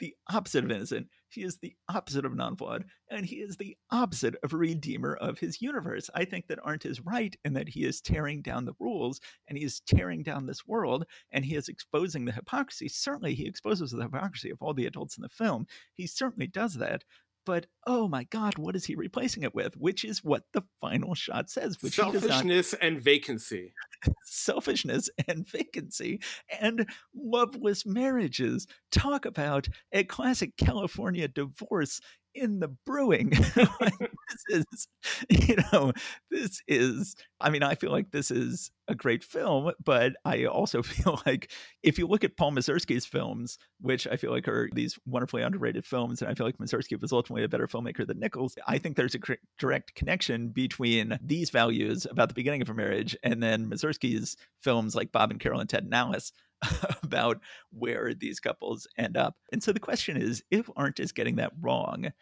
the opposite of innocent. He is the opposite of non flawed, and he is the opposite of redeemer of his universe. I think that Arndt is right in that he is tearing down the rules and he is tearing down this world and he is exposing the hypocrisy. Certainly, he exposes the hypocrisy of all the adults in the film. He certainly does that but oh my god, what is he replacing it with? Which is what the final shot says. Which is selfishness not... and vacancy. selfishness and vacancy and loveless marriages. Talk about a classic California divorce in the brewing. this is, you know, this is, I mean, I feel like this is a great film, but I also feel like if you look at Paul Mazursky's films, which I feel like are these wonderfully underrated films, and I feel like Mazursky was ultimately a better filmmaker than Nichols, I think there's a cr- direct connection between these values about the beginning of a marriage and then Mazursky's films like Bob and Carol and Ted and Alice about where these couples end up. And so the question is if Arndt is getting that wrong,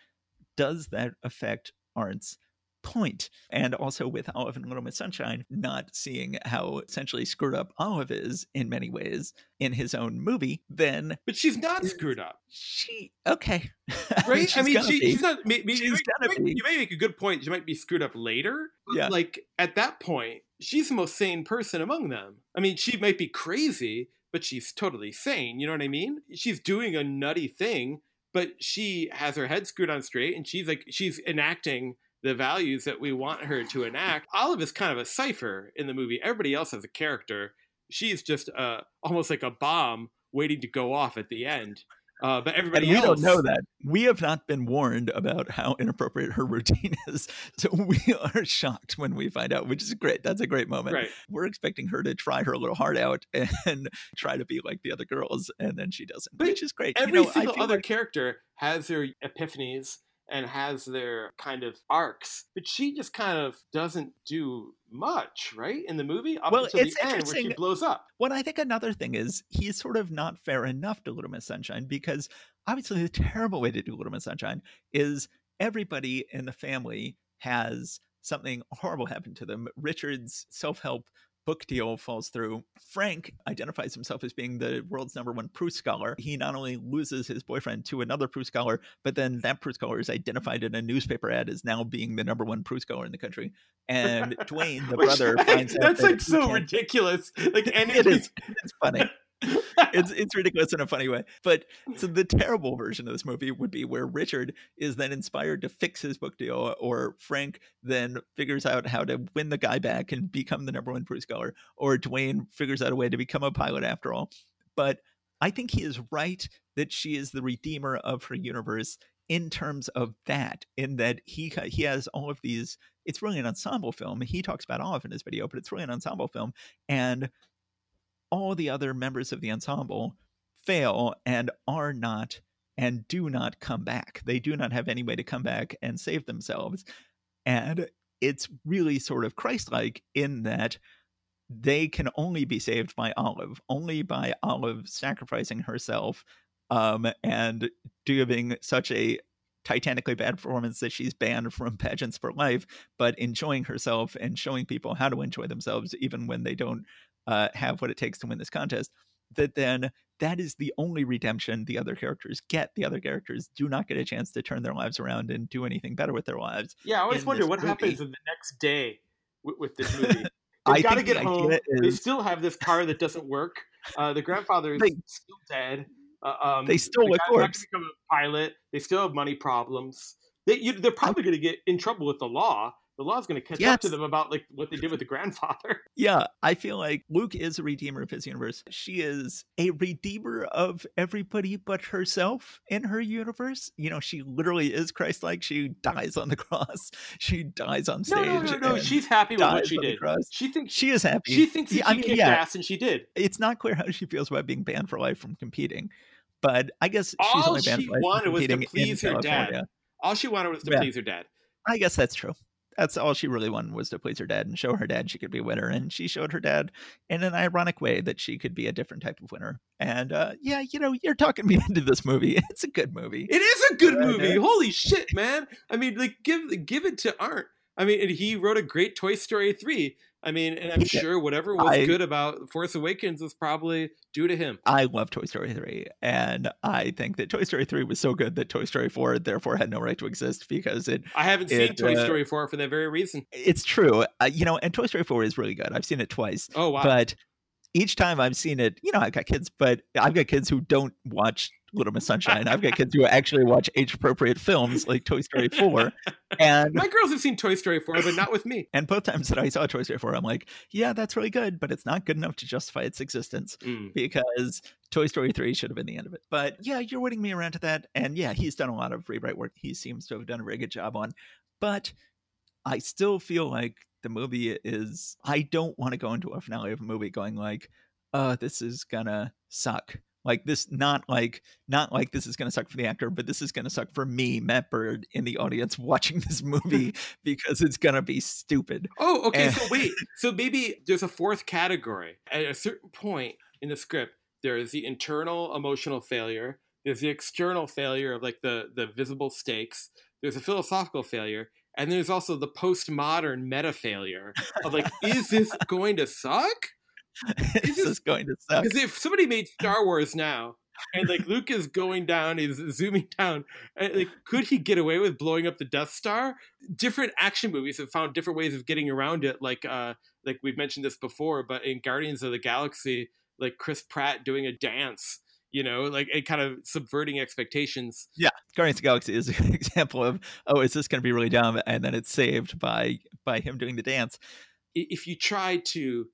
does that affect Arndt's point. And also with Olive and Little Miss Sunshine, not seeing how essentially screwed up Olive is in many ways in his own movie, then. But she's not screwed up. She, okay. Right? I mean, I mean she, she's not. Maybe, she's you, gonna you, be. you may make a good point. She might be screwed up later. Yeah. Like at that point, she's the most sane person among them. I mean, she might be crazy, but she's totally sane. You know what I mean? She's doing a nutty thing, but she has her head screwed on straight and she's like she's enacting the values that we want her to enact. Olive is kind of a cipher in the movie. Everybody else has a character. She's just uh, almost like a bomb waiting to go off at the end. Uh, but everybody and we else, don't know that. We have not been warned about how inappropriate her routine is. So we are shocked when we find out, which is great. That's a great moment. Right. We're expecting her to try her little heart out and try to be like the other girls, and then she doesn't, But which is great. Every you know, single other like- character has their epiphanies and has their kind of arcs, but she just kind of doesn't do much, right? In the movie, up Well, until it's the end where she blows up. What I think another thing is he's sort of not fair enough to Little Miss Sunshine because obviously the terrible way to do Little Miss Sunshine is everybody in the family has something horrible happen to them. Richard's self-help book deal falls through. Frank identifies himself as being the world's number one Proust scholar. He not only loses his boyfriend to another Proust scholar, but then that Proust scholar is identified in a newspaper ad as now being the number one Proust scholar in the country. And Dwayne, the brother, finds out that's that like so ridiculous. Like any it is it's funny it's it's ridiculous in a funny way. But so the terrible version of this movie would be where Richard is then inspired to fix his book deal, or Frank then figures out how to win the guy back and become the number one Proust scholar, or Dwayne figures out a way to become a pilot after all. But I think he is right that she is the redeemer of her universe in terms of that, in that he he has all of these. It's really an ensemble film. He talks about all of it in his video, but it's really an ensemble film, and all the other members of the ensemble fail and are not and do not come back. They do not have any way to come back and save themselves. And it's really sort of Christ like in that they can only be saved by Olive, only by Olive sacrificing herself um, and giving such a titanically bad performance that she's banned from pageants for life, but enjoying herself and showing people how to enjoy themselves even when they don't uh, have what it takes to win this contest. That then that is the only redemption the other characters get. The other characters do not get a chance to turn their lives around and do anything better with their lives. Yeah, I always wonder what movie. happens the next day with, with this movie. I They've got to think the get home. idea They still have this car that doesn't work. Uh, the grandfather is They- still dead. Uh, um, They still the a guy's not gonna corpse. Become a pilot. They still have money problems. They, you, they're probably going to get in trouble with the law. The law's going to catch up to them about like what they did with the grandfather. Yeah, I feel like Luke is a redeemer of his universe. She is a redeemer of everybody but herself in her universe. You know, she literally is Christ like. She dies on the cross, she dies on stage. No, no, no, no. She's happy with what she did. She thinks She is happy. she thinks Yeah, she I mean, kicked yeah. ass, and she did. It's not clear how she feels about being banned for life from competing, but I guess she's All only banned she for life wanted was to please her dad. All she wanted was to Yeah. please her dad. I guess that's true. That's all she really wanted was to please her dad and show her dad she could be a winner. And she showed her dad in an ironic way that she could be a different type of winner. And uh, yeah, you know, you're talking me into this movie. It's a good movie. It is a good Yeah, movie. Holy shit, man! I mean, like give give it to Arndt. I mean, and he wrote a great Toy Story three. I mean, and I'm sure whatever was I- good about Force Awakens was probably due to him. I love Toy Story 3. And I think that Toy Story 3 was so good that Toy Story 4 therefore had no right to exist because it I haven't seen Toy uh, Story four for that very reason. it's true. Uh, you know, and Toy Story 4 is really good. I've seen it twice. Oh wow! But each time I've seen it, you know, I've got kids, but I've got kids who don't watch Little Miss Sunshine. I've got kids who actually watch age appropriate films like Toy Story 4. And My girls have seen Toy Story four, but not with me. and both times that I saw Toy Story 4, I'm like, yeah, that's really good, but it's not good enough to justify its existence Mm. because Toy Story 3 should have been the end of it. But yeah, you're winning me around to that. And yeah, he's done a lot of rewrite work. He seems to have done a very good job on. But I still feel like the movie is I don't want to go into a finale of a movie going like, uh, this is gonna suck. Like this, not like not like this is gonna suck for the actor, but this is gonna suck for me, Matt Bird, in the audience watching this movie because it's gonna be stupid. Oh, okay. And- So wait. So maybe there's a fourth category. At a certain point in the script, there is the internal emotional failure. There's the external failure of like the the visible stakes. There's a philosophical failure, and there's also the postmodern meta failure of like, is this going to suck? is just- this going to suck? Because if somebody made Star Wars now, and like Luke is going down, he's zooming down, and, like could he get away with blowing up the Death Star? Different action movies have found different ways of getting around it. Like uh, like we've mentioned this before, but in Guardians of the Galaxy, like Chris Pratt doing a dance you know, like it kind of subverting expectations. Yeah, Guardians of the Galaxy is an example of oh, is this going to be really dumb? And then it's saved by by him doing the dance. If you try to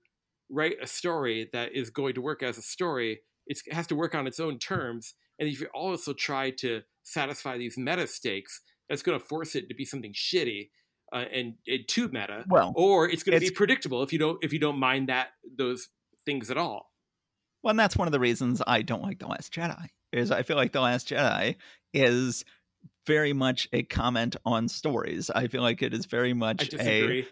write a story that is going to work as a story, it has to work on its own terms. And if you also try to satisfy these meta stakes, that's going to force it to be something shitty uh, and, and too meta. Well, or it's going to be predictable if you don't if you don't mind that those things at all. Well, and that's one of the reasons I don't like The Last Jedi. Is I feel like The Last Jedi is very much a comment on stories. I feel like it is very much a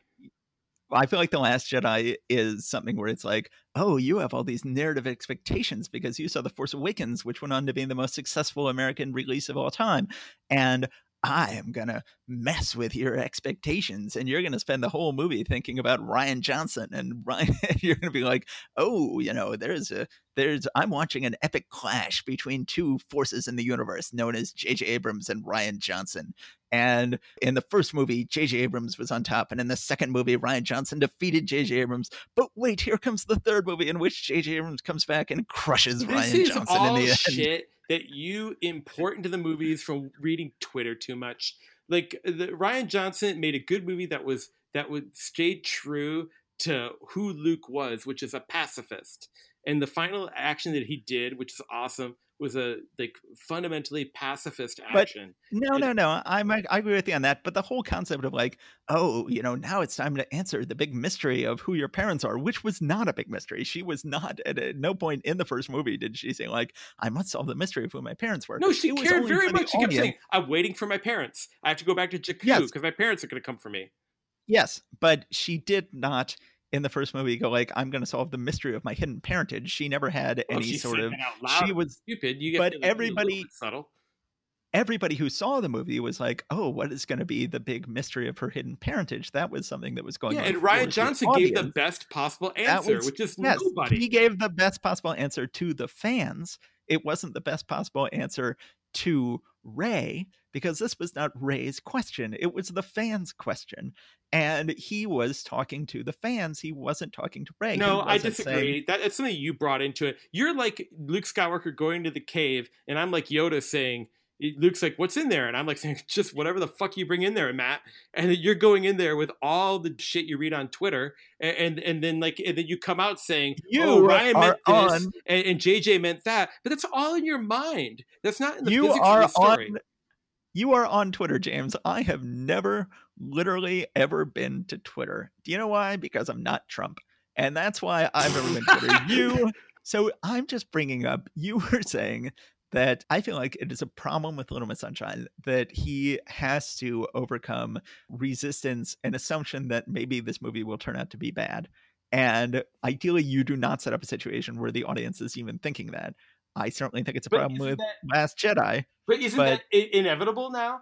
I feel like The Last Jedi is something where it's like, oh, you have all these narrative expectations because you saw The Force Awakens, which went on to be the most successful American release of all time. And I am going to mess with your expectations and you're going to spend the whole movie thinking about Rian Johnson and Rian you're going to be like, "Oh, you know, there's a there's I'm watching an epic clash between two forces in the universe known as J.J. Abrams and Rian Johnson." And in the first movie, J.J. Abrams was on top. And in the second movie, Rian Johnson defeated J.J. Abrams. But wait, here comes the third movie in which J.J. Abrams comes back and crushes this Rian Johnson in the end. Shit that you import into the movies from reading Twitter too much. Like the, Rian Johnson made a good movie that was that would stay true to who Luke was, which is a pacifist. And the final action that he did, which is awesome, was a like fundamentally pacifist action. But no, no, no. I I agree with you on that. But the whole concept of like, oh, you know, now it's time to answer the big mystery of who your parents are, which was not a big mystery. She was not at no point in the first movie did she say like, I must solve the mystery of who my parents were. No, she cared very much. She kept saying, I'm waiting for my parents. I have to go back to Jakku because yes. my parents are going to come for me. Yes, but she did not in the first movie go like i'm going to solve the mystery of my hidden parentage. She never had well, any sort of she was stupid. You get but everybody subtle. everybody who saw the movie was like oh what is going to be the big mystery of her hidden parentage? That was something that was going yeah, on and Rian johnson the gave the best possible answer was, which is yes, nobody. he gave the best possible answer to the fans. It wasn't the best possible answer to Rey because this was not Rey's question. It was the fans' question. And he was talking to the fans. He wasn't talking to Rey. No, I disagree. Saying, that, that's something you brought into it. You're like Luke Skywalker going to the cave, and I'm like Yoda saying, Luke's like, "What's in there?" And I'm like saying, "Just whatever the fuck you bring in there, Matt." And you're going in there with all the shit you read on Twitter, and and, and then like, and then you come out saying, you "Oh, Rian meant this, and, and, JJ meant that," but that's all in your mind. That's not in the you physics are of the story. On, you are on Twitter, James. I have never, literally, ever been to Twitter. Do you know why? Because I'm not Trump, and that's why I've never been to Twitter. you. So I'm just bringing up. You were saying that I feel like it is a problem with Little Miss Sunshine that he has to overcome resistance and assumption that maybe this movie will turn out to be bad. And ideally, you do not set up a situation where the audience is even thinking that. I certainly think it's a problem with that, Last Jedi. But isn't but, that inevitable now?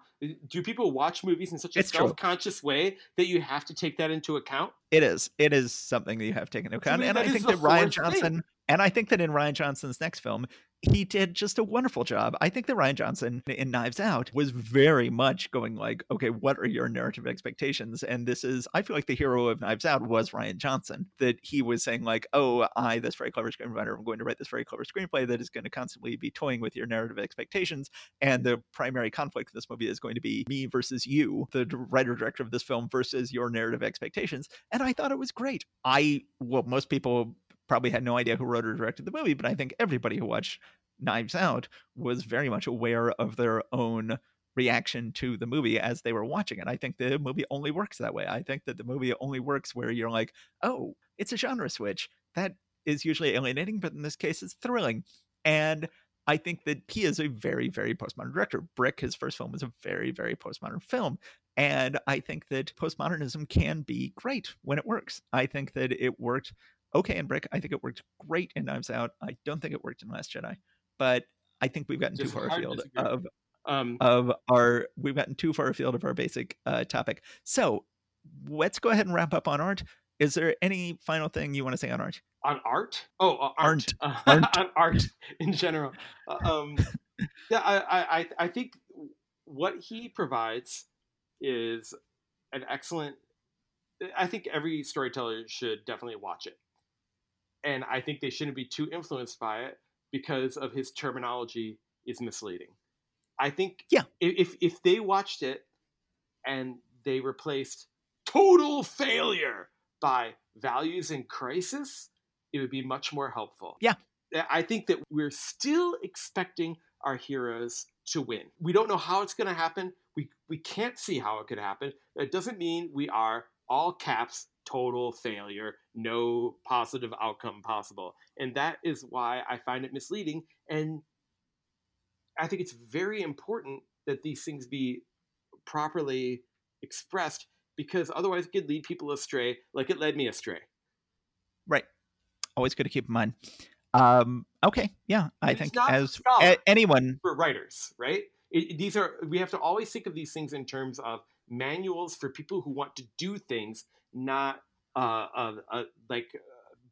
Do people watch movies in such a self-conscious true. way that you have to take that into account? It is. It is something that you have to take into account. and I think that Rian Johnson, thing. and I think that in Rian Johnson's next film, he did just a wonderful job. I think that Rian Johnson in Knives Out was very much going like, okay, what are your narrative expectations? And this is, I feel like the hero of Knives Out was Rian Johnson. That he was saying like, oh, I, this very clever screenwriter, I'm going to write this very clever screenplay that is going to constantly be toying with your narrative expectations. And the primary conflict in this movie is going to be me versus you, the writer director of this film versus your narrative expectations. And I thought it was great. I, well, most people probably had no idea who wrote or directed the movie, but I think everybody who watched Knives Out was very much aware of their own reaction to the movie as they were watching it. I think the movie only works that way. I think that the movie only works where you're like, oh, it's a genre switch. That is usually alienating, but in this case, it's thrilling. And I think that he is a very, very postmodern director. Brick, his first film, was a very, very postmodern film. And I think that postmodernism can be great when it works. I think that it worked okay in Brick. I think it worked great in Knives Out. I don't think it worked in Last Jedi, but I think we've gotten too far afield of um, of our we've gotten too far afield of our basic uh, topic. So let's go ahead and wrap up on art. Is there any final thing you want to say on art? On art? Oh, uh, art. Uh, on art in general. Uh, um, yeah, I, I, I think what he provides is an excellent. I think every storyteller should definitely watch it and I think they shouldn't be too influenced by it because of his terminology is misleading. I think Yeah. if if they watched it and they replaced total failure by values in crisis, it would be much more helpful. Yeah. I think that we're still expecting our heroes to win. We don't know how it's going to happen. We we can't see how it could happen. That doesn't mean we are all caps total failure, no positive outcome possible. And that is why I find it misleading and I think it's very important that these things be properly expressed because otherwise it could lead people astray like it led me astray. Right. Always good to keep in mind. Um, okay. Yeah. I It's think as a- anyone, For writers, right? It, these are we have to always think of these things in terms of manuals for people who want to do things, not uh, uh, like uh,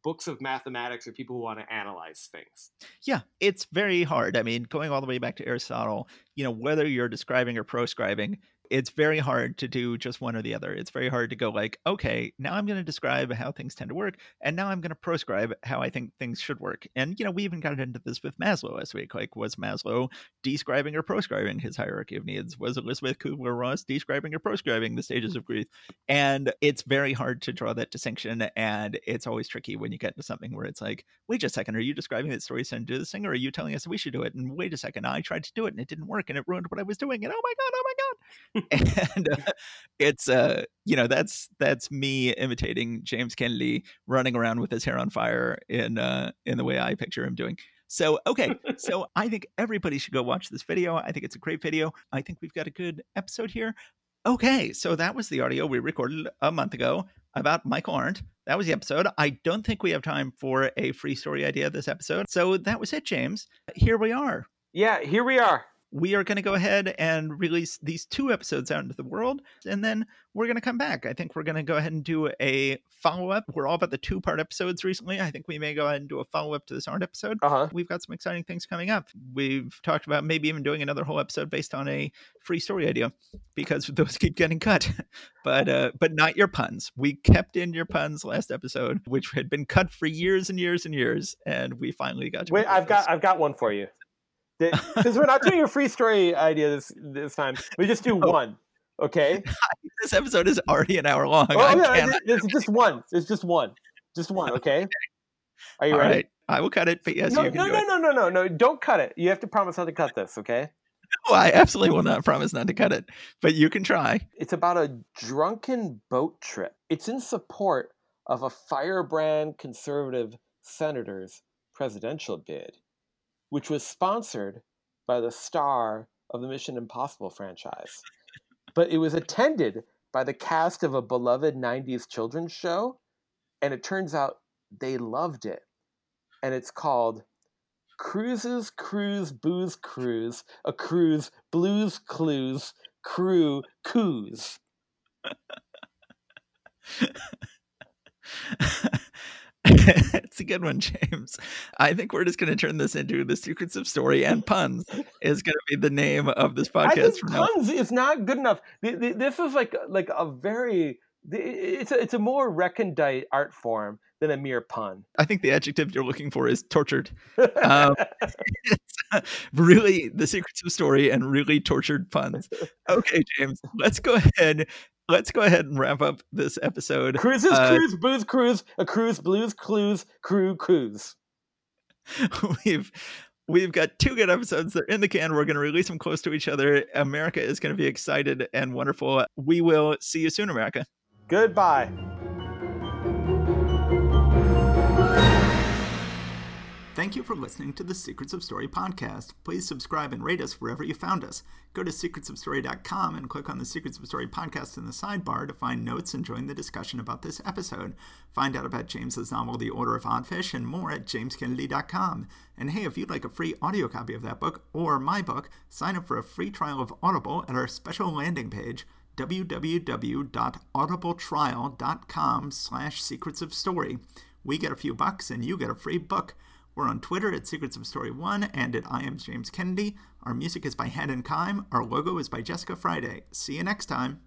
books of mathematics or people who want to analyze things. yeah, it's very hard. I mean, going all the way back to Aristotle, you know, whether you're describing or proscribing, it's very hard to do just one or the other. It's very hard to go like, okay, now I'm going to describe how things tend to work, and now I'm going to proscribe how I think things should work. And you know, we even got into this with Maslow last week. Like, was Maslow describing or proscribing his hierarchy of needs? Was Elizabeth Kubler Ross describing or proscribing the stages of grief? And it's very hard to draw that distinction, and it's always tricky when you get into something where it's like, wait a second, are you describing that story to do this thing, or are you telling us we should do it? And wait a second, I tried to do it and it didn't work, and it ruined what I was doing. And oh my god, oh my god! and uh, it's uh you know that's that's me imitating James Kennedy running around with his hair on fire in uh in the way I picture him doing. So okay, so I think everybody should go watch this video. I think it's a great video. I think we've got a good episode here. Okay, so that was the audio we recorded a month ago about Michael Arndt. That was the episode. I don't think we have time for a free story idea this episode. So that was it, James. Here we are Yeah, here we are. We are going to go ahead and release these two episodes out into the world and then we're going to come back. I think we're going to go ahead and do a follow-up. We're all about the two part episodes recently. I think we may go ahead and do a follow-up to this art episode. Uh huh. we've got some exciting things coming up. We've talked about maybe even doing another whole episode based on a free story idea because those keep getting cut. But uh but not your puns. We kept in your puns last episode which had been cut for years and years and years and we finally got to Wait, I've got. I've got one for you. Because we're not doing a free story idea this this time. We just do Oh. one. Okay. this episode is already an hour long Oh, I yeah, it's, it's just one. It's just one. Just one. Okay. Are you All ready? right, I will cut it, but yes, no, you can no, do no, it. no, no, no, no. Don't cut it. You have to promise not to cut this. Okay. Oh, I absolutely will not promise not to cut it, but you can try. It's about a drunken boat trip. It's in support of a firebrand conservative senator's presidential bid, which was sponsored by the star of the Mission Impossible franchise. But it was attended by the cast of a beloved 90s children's show, and it turns out they loved it. And it's called Cruises, Cruise, Booze Cruise, a Cruise, Blues Clues, Crew, Coos. it's a good one, James. I think we're just going to turn this into the secrets of story and puns is going to be the name of this podcast from now. puns is not good enough. Th- th- This is like like a very it's a, it's a more recondite art form than a mere pun. I think the adjective you're looking for is tortured. Um, really the secrets of story and really tortured puns. Okay, James, let's go ahead. Let's go ahead and wrap up this episode. Cruises, uh, cruise, booze, cruise, a cruise, blues, clues, crew, cruise. we've we've got two good episodes they're in the can we're going to release them close to each other america is going to be excited and wonderful we will see you soon america Goodbye. Thank you for listening to the Secrets of Story podcast. Please subscribe and rate us wherever you found us. Go to secretsofstory.com and click on the Secrets of Story podcast in the sidebar to find notes and join the discussion about this episode. Find out about James's novel The Order of Oddfish and more at jameskennedy.com. And hey, if you'd like a free audio copy of that book or my book, sign up for a free trial of Audible at our special landing page www.audibletrial.com slash secrets of story. We get a few bucks and you get a free book. We're on Twitter at Secrets of Story 1 and at I am James Kennedy. Our music is by and Kime. Our logo is by Jessica Friday. See you next time.